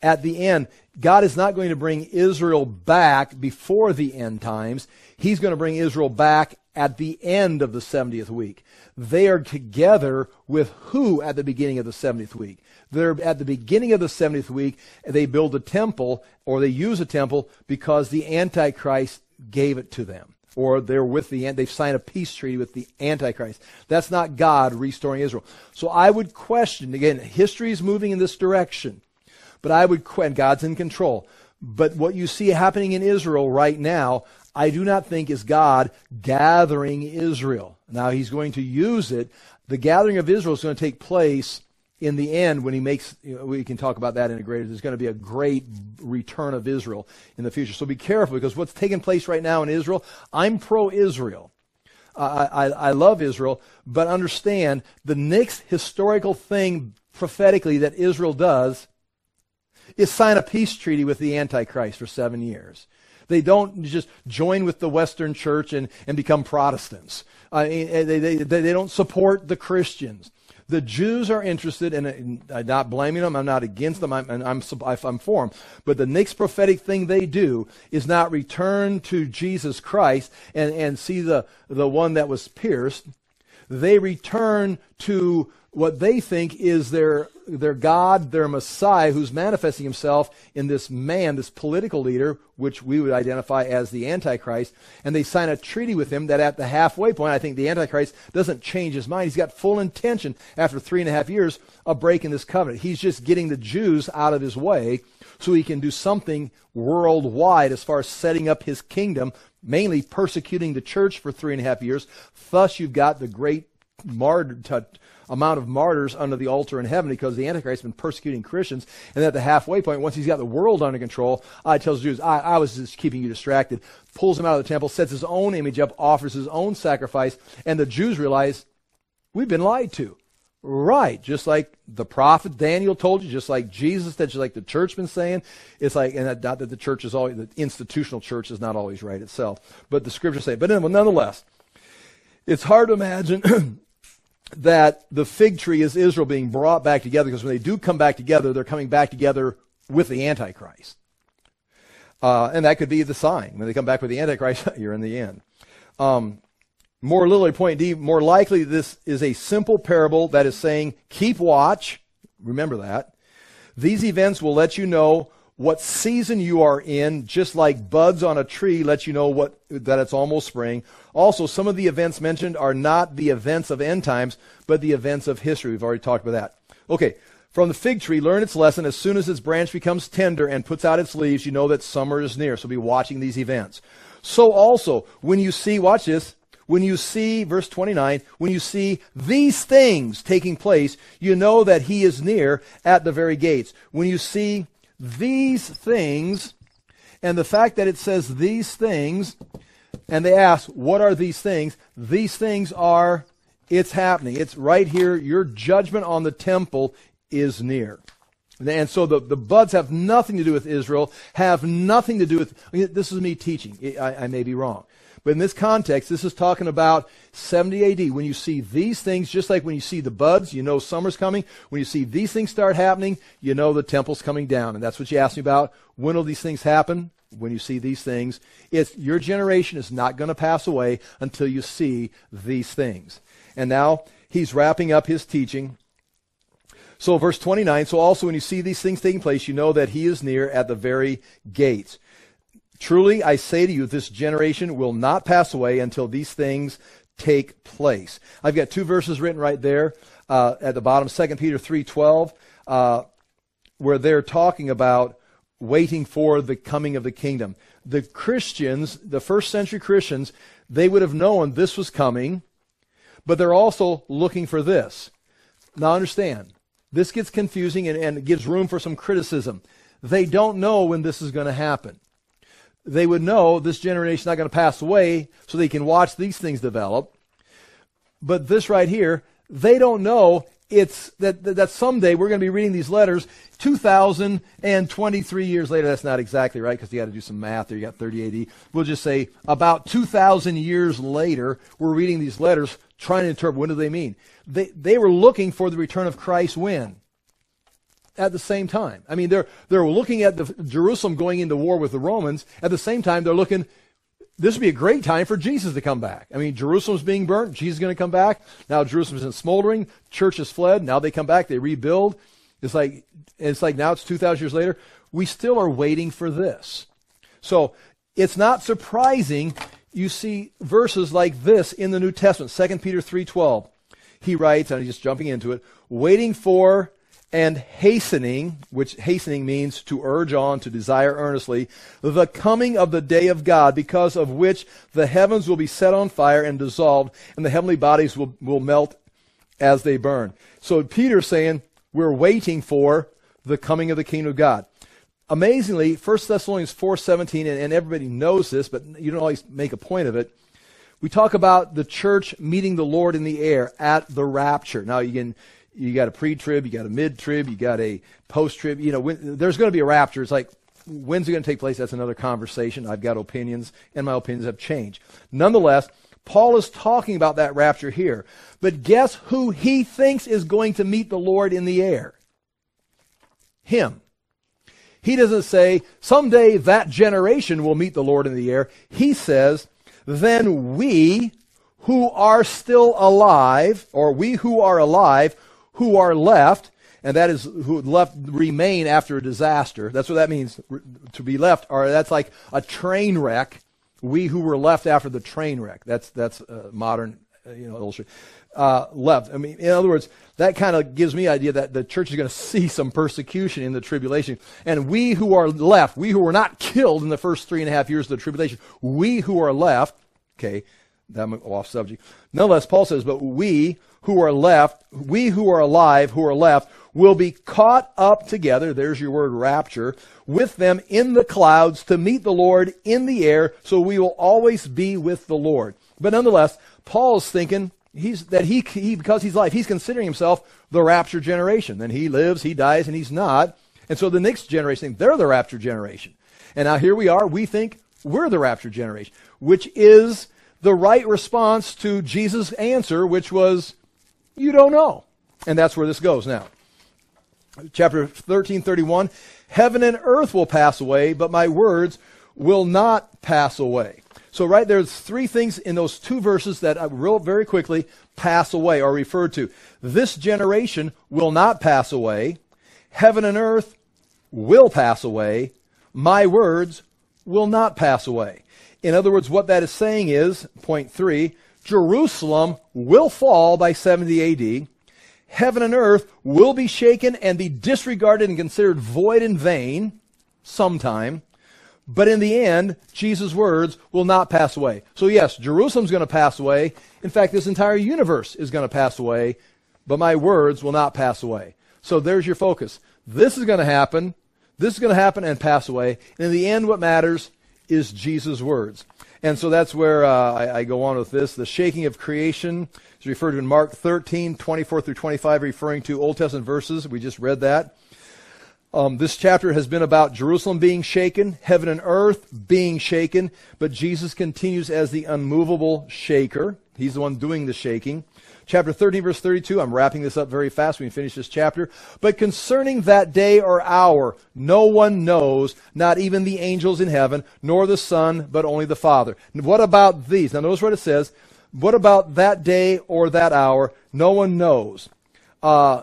At the end, God is not going to bring Israel back before the end times. He's going to bring Israel back at the end of the 70th week. They are together with who at the beginning of the 70th week? They're at the beginning of the 70th week, they build a temple or they use a temple because the Antichrist gave it to them. Or they're with the, they've signed a peace treaty with the Antichrist. That's not God restoring Israel. So I would question, again, history is moving in this direction, but I would, and God's in control. But what you see happening in Israel right now, I do not think is God gathering Israel. Now he's going to use it. The gathering of Israel is going to take place in the end, when he makes, you know, we can talk about that in a greater, there's going to be a great return of Israel in the future. So be careful because what's taking place right now in Israel, I'm pro Israel. I, I, I love Israel, but understand the next historical thing prophetically that Israel does is sign a peace treaty with the Antichrist for seven years. They don't just join with the Western church and, and become Protestants. Uh, they, they, they don't support the Christians. The Jews are interested, and I'm not blaming them, I'm not against them, I'm, I'm, I'm for them. But the next prophetic thing they do is not return to Jesus Christ and, and see the, the one that was pierced. They return to what they think is their, their God, their Messiah, who's manifesting himself in this man, this political leader, which we would identify as the Antichrist. And they sign a treaty with him that at the halfway point, I think the Antichrist doesn't change his mind. He's got full intention after three and a half years of breaking this covenant. He's just getting the Jews out of his way so he can do something worldwide as far as setting up his kingdom, mainly persecuting the church for three and a half years. Thus, you've got the great martyr amount of martyrs under the altar in heaven because the Antichrist has been persecuting Christians. And at the halfway point, once he's got the world under control, I tells the Jews, I, I was just keeping you distracted, pulls him out of the temple, sets his own image up, offers his own sacrifice, and the Jews realize, we've been lied to. Right, just like the prophet Daniel told you, just like Jesus, that just like the church been saying. It's like, and that, not that the church is always, the institutional church is not always right itself, but the scriptures say. But nonetheless, it's hard to imagine that the fig tree is Israel being brought back together because when they do come back together, they're coming back together with the Antichrist. Uh, and that could be the sign. When they come back with the Antichrist, you're in the end. Um, more literally, point D, more likely this is a simple parable that is saying, keep watch. Remember that. These events will let you know what season you are in, just like buds on a tree let you know what, that it's almost spring. Also, some of the events mentioned are not the events of end times, but the events of history. We've already talked about that. Okay, from the fig tree, learn its lesson. As soon as its branch becomes tender and puts out its leaves, you know that summer is near. So be watching these events. So also, when you see, watch this, when you see, verse 29, when you see these things taking place, you know that he is near at the very gates. When you see these things, and the fact that it says these things, and they ask, what are these things? These things are, it's happening. It's right here. Your judgment on the temple is near. And so the, the buds have nothing to do with Israel, have nothing to do with, this is me teaching. I, I may be wrong. But in this context, this is talking about 70 AD. When you see these things, just like when you see the buds, you know summer's coming. When you see these things start happening, you know the temple's coming down. And that's what you asked me about. When will these things happen? When you see these things. It's, your generation is not going to pass away until you see these things. And now he's wrapping up his teaching. So, verse 29 So also, when you see these things taking place, you know that he is near at the very gates. Truly, I say to you, this generation will not pass away until these things take place. I've got two verses written right there uh, at the bottom, 2 Peter 3.12, uh, where they're talking about waiting for the coming of the kingdom. The Christians, the first century Christians, they would have known this was coming, but they're also looking for this. Now understand, this gets confusing and, and gives room for some criticism. They don't know when this is going to happen they would know this generation is not going to pass away so they can watch these things develop. But this right here, they don't know it's that, that someday we're going to be reading these letters 2,023 years later. That's not exactly right because you got to do some math there. You got 30 AD. We'll just say about 2,000 years later, we're reading these letters trying to interpret what do they mean. They, they were looking for the return of Christ when? At the same time. I mean, they're, they're looking at the, Jerusalem going into war with the Romans. At the same time, they're looking, this would be a great time for Jesus to come back. I mean, Jerusalem's being burnt. Jesus is going to come back. Now Jerusalem's in smoldering. Church has fled. Now they come back. They rebuild. It's like, it's like now it's 2,000 years later. We still are waiting for this. So it's not surprising you see verses like this in the New Testament. 2 Peter 3.12. He writes, and I'm just jumping into it, waiting for and hastening, which hastening means to urge on, to desire earnestly, the coming of the day of God, because of which the heavens will be set on fire and dissolved, and the heavenly bodies will, will melt as they burn. So Peter's saying, we're waiting for the coming of the kingdom of God. Amazingly, 1 Thessalonians 4.17, and, and everybody knows this, but you don't always make a point of it, we talk about the church meeting the Lord in the air at the rapture. Now, you can you got a pre-trib, you got a mid-trib, you got a post-trib. You know, when, there's going to be a rapture. It's like, when's it going to take place? That's another conversation. I've got opinions, and my opinions have changed. Nonetheless, Paul is talking about that rapture here. But guess who he thinks is going to meet the Lord in the air? Him. He doesn't say, someday that generation will meet the Lord in the air. He says, then we who are still alive, or we who are alive, who are left, and that is who left remain after a disaster. That's what that means to be left. Or that's like a train wreck. We who were left after the train wreck. That's that's modern, uh, you know, illustration. Uh, left. I mean, in other words, that kind of gives me idea that the church is going to see some persecution in the tribulation. And we who are left, we who were not killed in the first three and a half years of the tribulation, we who are left, okay, I'm off subject. Nonetheless, Paul says, but we who are left, we who are alive, who are left, will be caught up together, there's your word rapture, with them in the clouds to meet the Lord in the air, so we will always be with the Lord. But nonetheless, Paul's thinking he's, that he, he, because he's alive, he's considering himself the rapture generation. Then he lives, he dies, and he's not. And so the next generation, they're the rapture generation. And now here we are, we think we're the rapture generation, which is the right response to Jesus' answer, which was, You don't know. And that's where this goes now. Chapter 13, 31 Heaven and earth will pass away, but my words will not pass away. So, right there's three things in those two verses that I real very quickly pass away or referred to. This generation will not pass away. Heaven and earth will pass away. My words will not pass away. In other words, what that is saying is, point three, Jerusalem will fall by 70 AD. Heaven and earth will be shaken and be disregarded and considered void and vain sometime. But in the end, Jesus' words will not pass away. So yes, Jerusalem's going to pass away. In fact, this entire universe is going to pass away, but my words will not pass away. So there's your focus. This is going to happen. This is going to happen and pass away. And in the end, what matters is Jesus' words. And so that's where uh, I, I, go on with this. The shaking of creation is referred to in Mark 13, 24 through 25, referring to Old Testament verses. We just read that. Um, this chapter has been about Jerusalem being shaken, heaven and earth being shaken, but Jesus continues as the unmovable shaker. He's the one doing the shaking. Chapter 13, verse 32, I'm wrapping this up very fast. We finish this chapter. But concerning that day or hour, no one knows, not even the angels in heaven, nor the Son, but only the Father. What about these? Now notice what it says. What about that day or that hour? No one knows. Uh,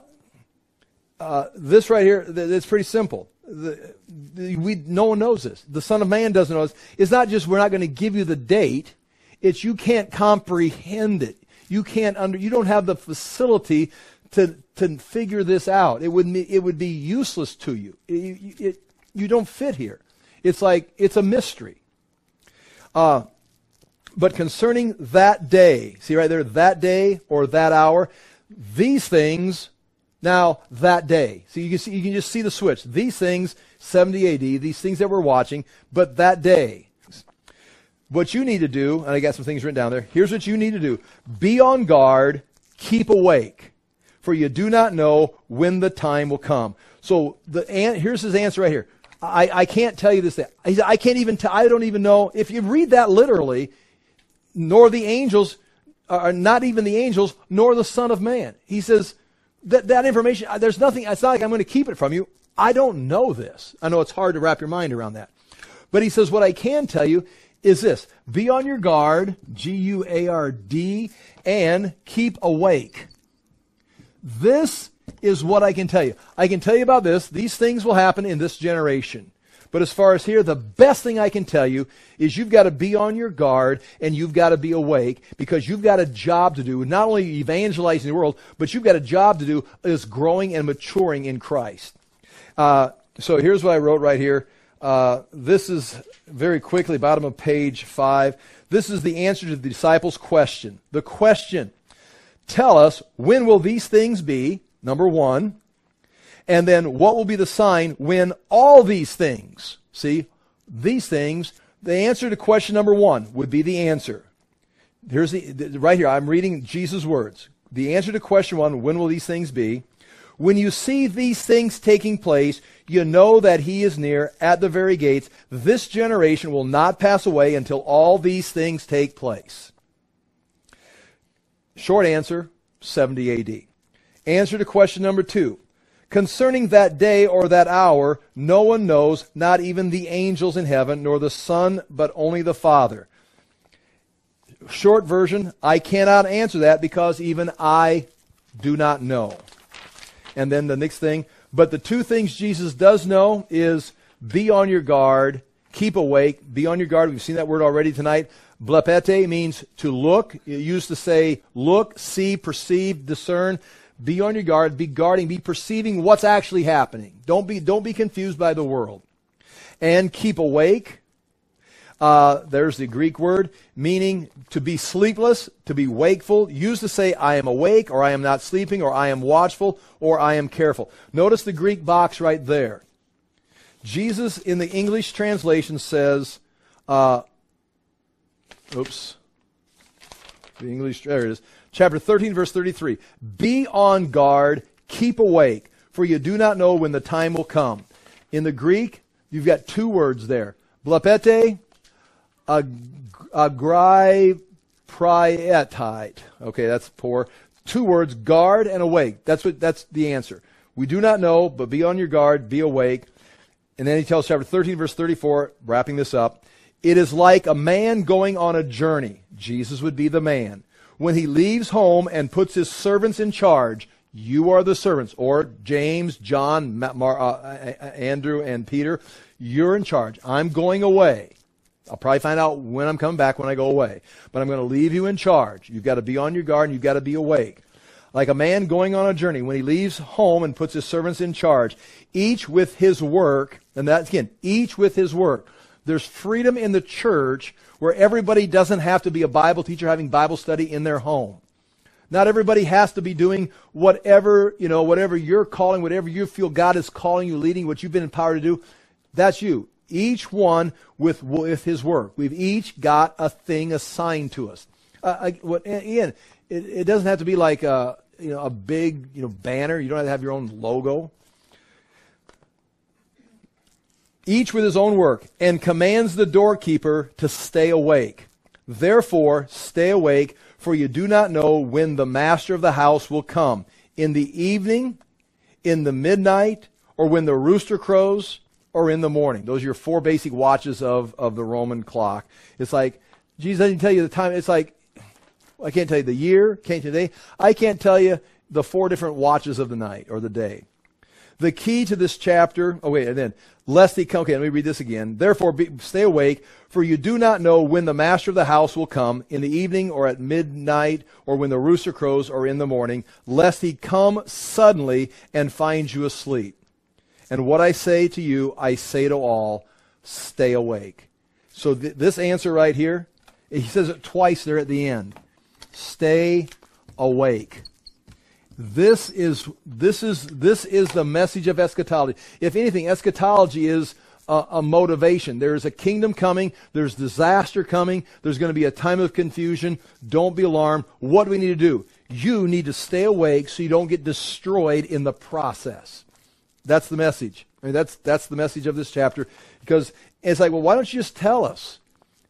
uh, this right here, it's pretty simple. The, the, we, no one knows this. The Son of Man doesn't know this. It's not just we're not going to give you the date. It's you can't comprehend it. You can't under, you don't have the facility to, to figure this out. It would, it would be useless to you. It, it, you don't fit here. It's like, it's a mystery. Uh, but concerning that day, see right there, that day or that hour, these things now, that day. So you can, see, you can just see the switch. These things, 70 AD, these things that we're watching, but that day. What you need to do, and I got some things written down there. Here's what you need to do be on guard, keep awake, for you do not know when the time will come. So the here's his answer right here. I, I can't tell you this. Thing. I can't even. tell, I don't even know if you read that literally. Nor the angels, are not even the angels, nor the Son of Man. He says that, that information, uh, there's nothing, it's not like I'm going to keep it from you. I don't know this. I know it's hard to wrap your mind around that. But he says, what I can tell you is this be on your guard, G U A R D, and keep awake. This is what I can tell you. I can tell you about this. These things will happen in this generation. But as far as here, the best thing I can tell you is you've got to be on your guard and you've got to be awake because you've got a job to do, not only evangelizing the world, but you've got a job to do is growing and maturing in Christ. Uh, so here's what I wrote right here. Uh, this is very quickly, bottom of page five. This is the answer to the disciples' question. The question Tell us, when will these things be? Number one. And then what will be the sign when all these things, see, these things, the answer to question number one would be the answer. Here's the, right here, I'm reading Jesus' words. The answer to question one, when will these things be? When you see these things taking place, you know that he is near at the very gates. This generation will not pass away until all these things take place. Short answer 70 AD. Answer to question number two Concerning that day or that hour, no one knows, not even the angels in heaven, nor the Son, but only the Father. Short version, I cannot answer that because even I do not know. And then the next thing, but the two things Jesus does know is be on your guard, keep awake, be on your guard. We've seen that word already tonight. Blepete means to look. It used to say look, see, perceive, discern. Be on your guard, be guarding, be perceiving what's actually happening. Don't be, don't be confused by the world. And keep awake. Uh, there's the Greek word meaning to be sleepless, to be wakeful. Used to say, I am awake, or I am not sleeping, or I am watchful, or I am careful. Notice the Greek box right there. Jesus in the English translation says, uh, oops, the English, there it is chapter 13, verse 33. Be on guard, keep awake, for you do not know when the time will come. In the Greek, you've got two words there. Blepete, agrai prietite. Okay, that's poor. Two words, guard and awake. That's what that's the answer. We do not know, but be on your guard, be awake. And then he tells chapter 13, verse 34, wrapping this up. It is like a man going on a journey. Jesus would be the man when he leaves home and puts his servants in charge, you are the servants, or James, John, Mar- uh, Andrew, and Peter, you're in charge. I'm going away. I'll probably find out when I'm coming back when I go away. But I'm going to leave you in charge. You've got to be on your guard and you've got to be awake. Like a man going on a journey, when he leaves home and puts his servants in charge, each with his work, and that's again, each with his work. There's freedom in the church where everybody doesn't have to be a Bible teacher having Bible study in their home. Not everybody has to be doing whatever, you know, whatever you're calling, whatever you feel God is calling you, leading, what you've been empowered to do. That's you. Each one with, with his work. We've each got a thing assigned to us. Uh, I, what, again, it, it, doesn't have to be like a, you know, a big, you know, banner. You don't have to have your own logo. each with his own work, and commands the doorkeeper to stay awake. Therefore, stay awake, for you do not know when the master of the house will come in the evening, in the midnight, or when the rooster crows, or in the morning. Those are your four basic watches of, of the Roman clock. It's like, Jesus doesn't tell you the time. It's like, I can't tell you the year, can't tell you. I can't tell you the four different watches of the night or the day. The key to this chapter, oh wait, and then, lest he come, okay, let me read this again. Therefore, be, stay awake, for you do not know when the master of the house will come, in the evening or at midnight, or when the rooster crows, or in the morning, lest he come suddenly and find you asleep. And what I say to you, I say to all, stay awake. So th- this answer right here, he says it twice there at the end. Stay awake. This is, this is, this is the message of eschatology. If anything, eschatology is a, a, motivation. There's a kingdom coming. There's disaster coming. There's going to be a time of confusion. Don't be alarmed. What do we need to do? You need to stay awake so you don't get destroyed in the process. That's the message. I mean, that's, that's the message of this chapter. Because it's like, well, why don't you just tell us?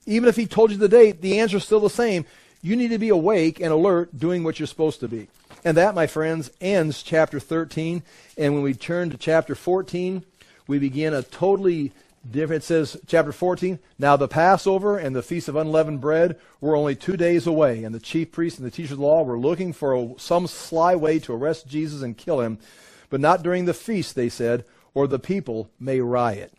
Even if he told you the date, the answer is still the same. You need to be awake and alert, doing what you're supposed to be. And that, my friends, ends chapter 13. And when we turn to chapter 14, we begin a totally different. It says, chapter 14, now the Passover and the Feast of Unleavened Bread were only two days away, and the chief priests and the teachers of the law were looking for a, some sly way to arrest Jesus and kill him, but not during the feast, they said, or the people may riot.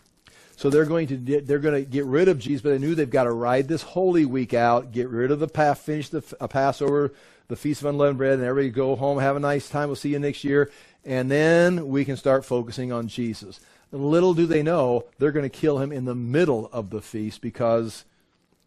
So they're going to they're going to get rid of Jesus, but they knew they've got to ride this Holy Week out, get rid of the finish the Passover, the Feast of Unleavened Bread, and everybody go home, have a nice time. We'll see you next year. And then we can start focusing on Jesus. Little do they know, they're going to kill him in the middle of the feast because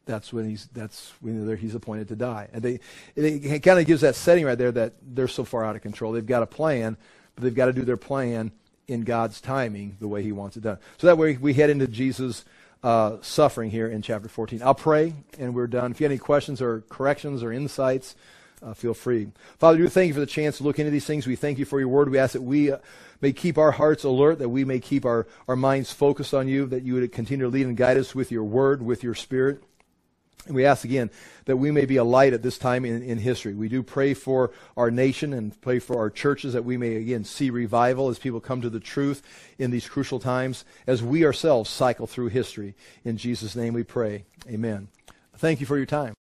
that's when he's that's when he's appointed to die. And they it kind of gives that setting right there that they're so far out of control. They've got a plan, but they've got to do their plan in God's timing the way he wants it done. So that way we head into Jesus' uh, suffering here in chapter 14. I'll pray and we're done. If you have any questions or corrections or insights, uh, feel free. Father, we thank you for the chance to look into these things. We thank you for your word. We ask that we uh, may keep our hearts alert, that we may keep our, our minds focused on you, that you would continue to lead and guide us with your word, with your spirit. And we ask again that we may be a light at this time in, in history. We do pray for our nation and pray for our churches that we may again see revival as people come to the truth in these crucial times, as we ourselves cycle through history. In Jesus' name we pray. Amen. Thank you for your time.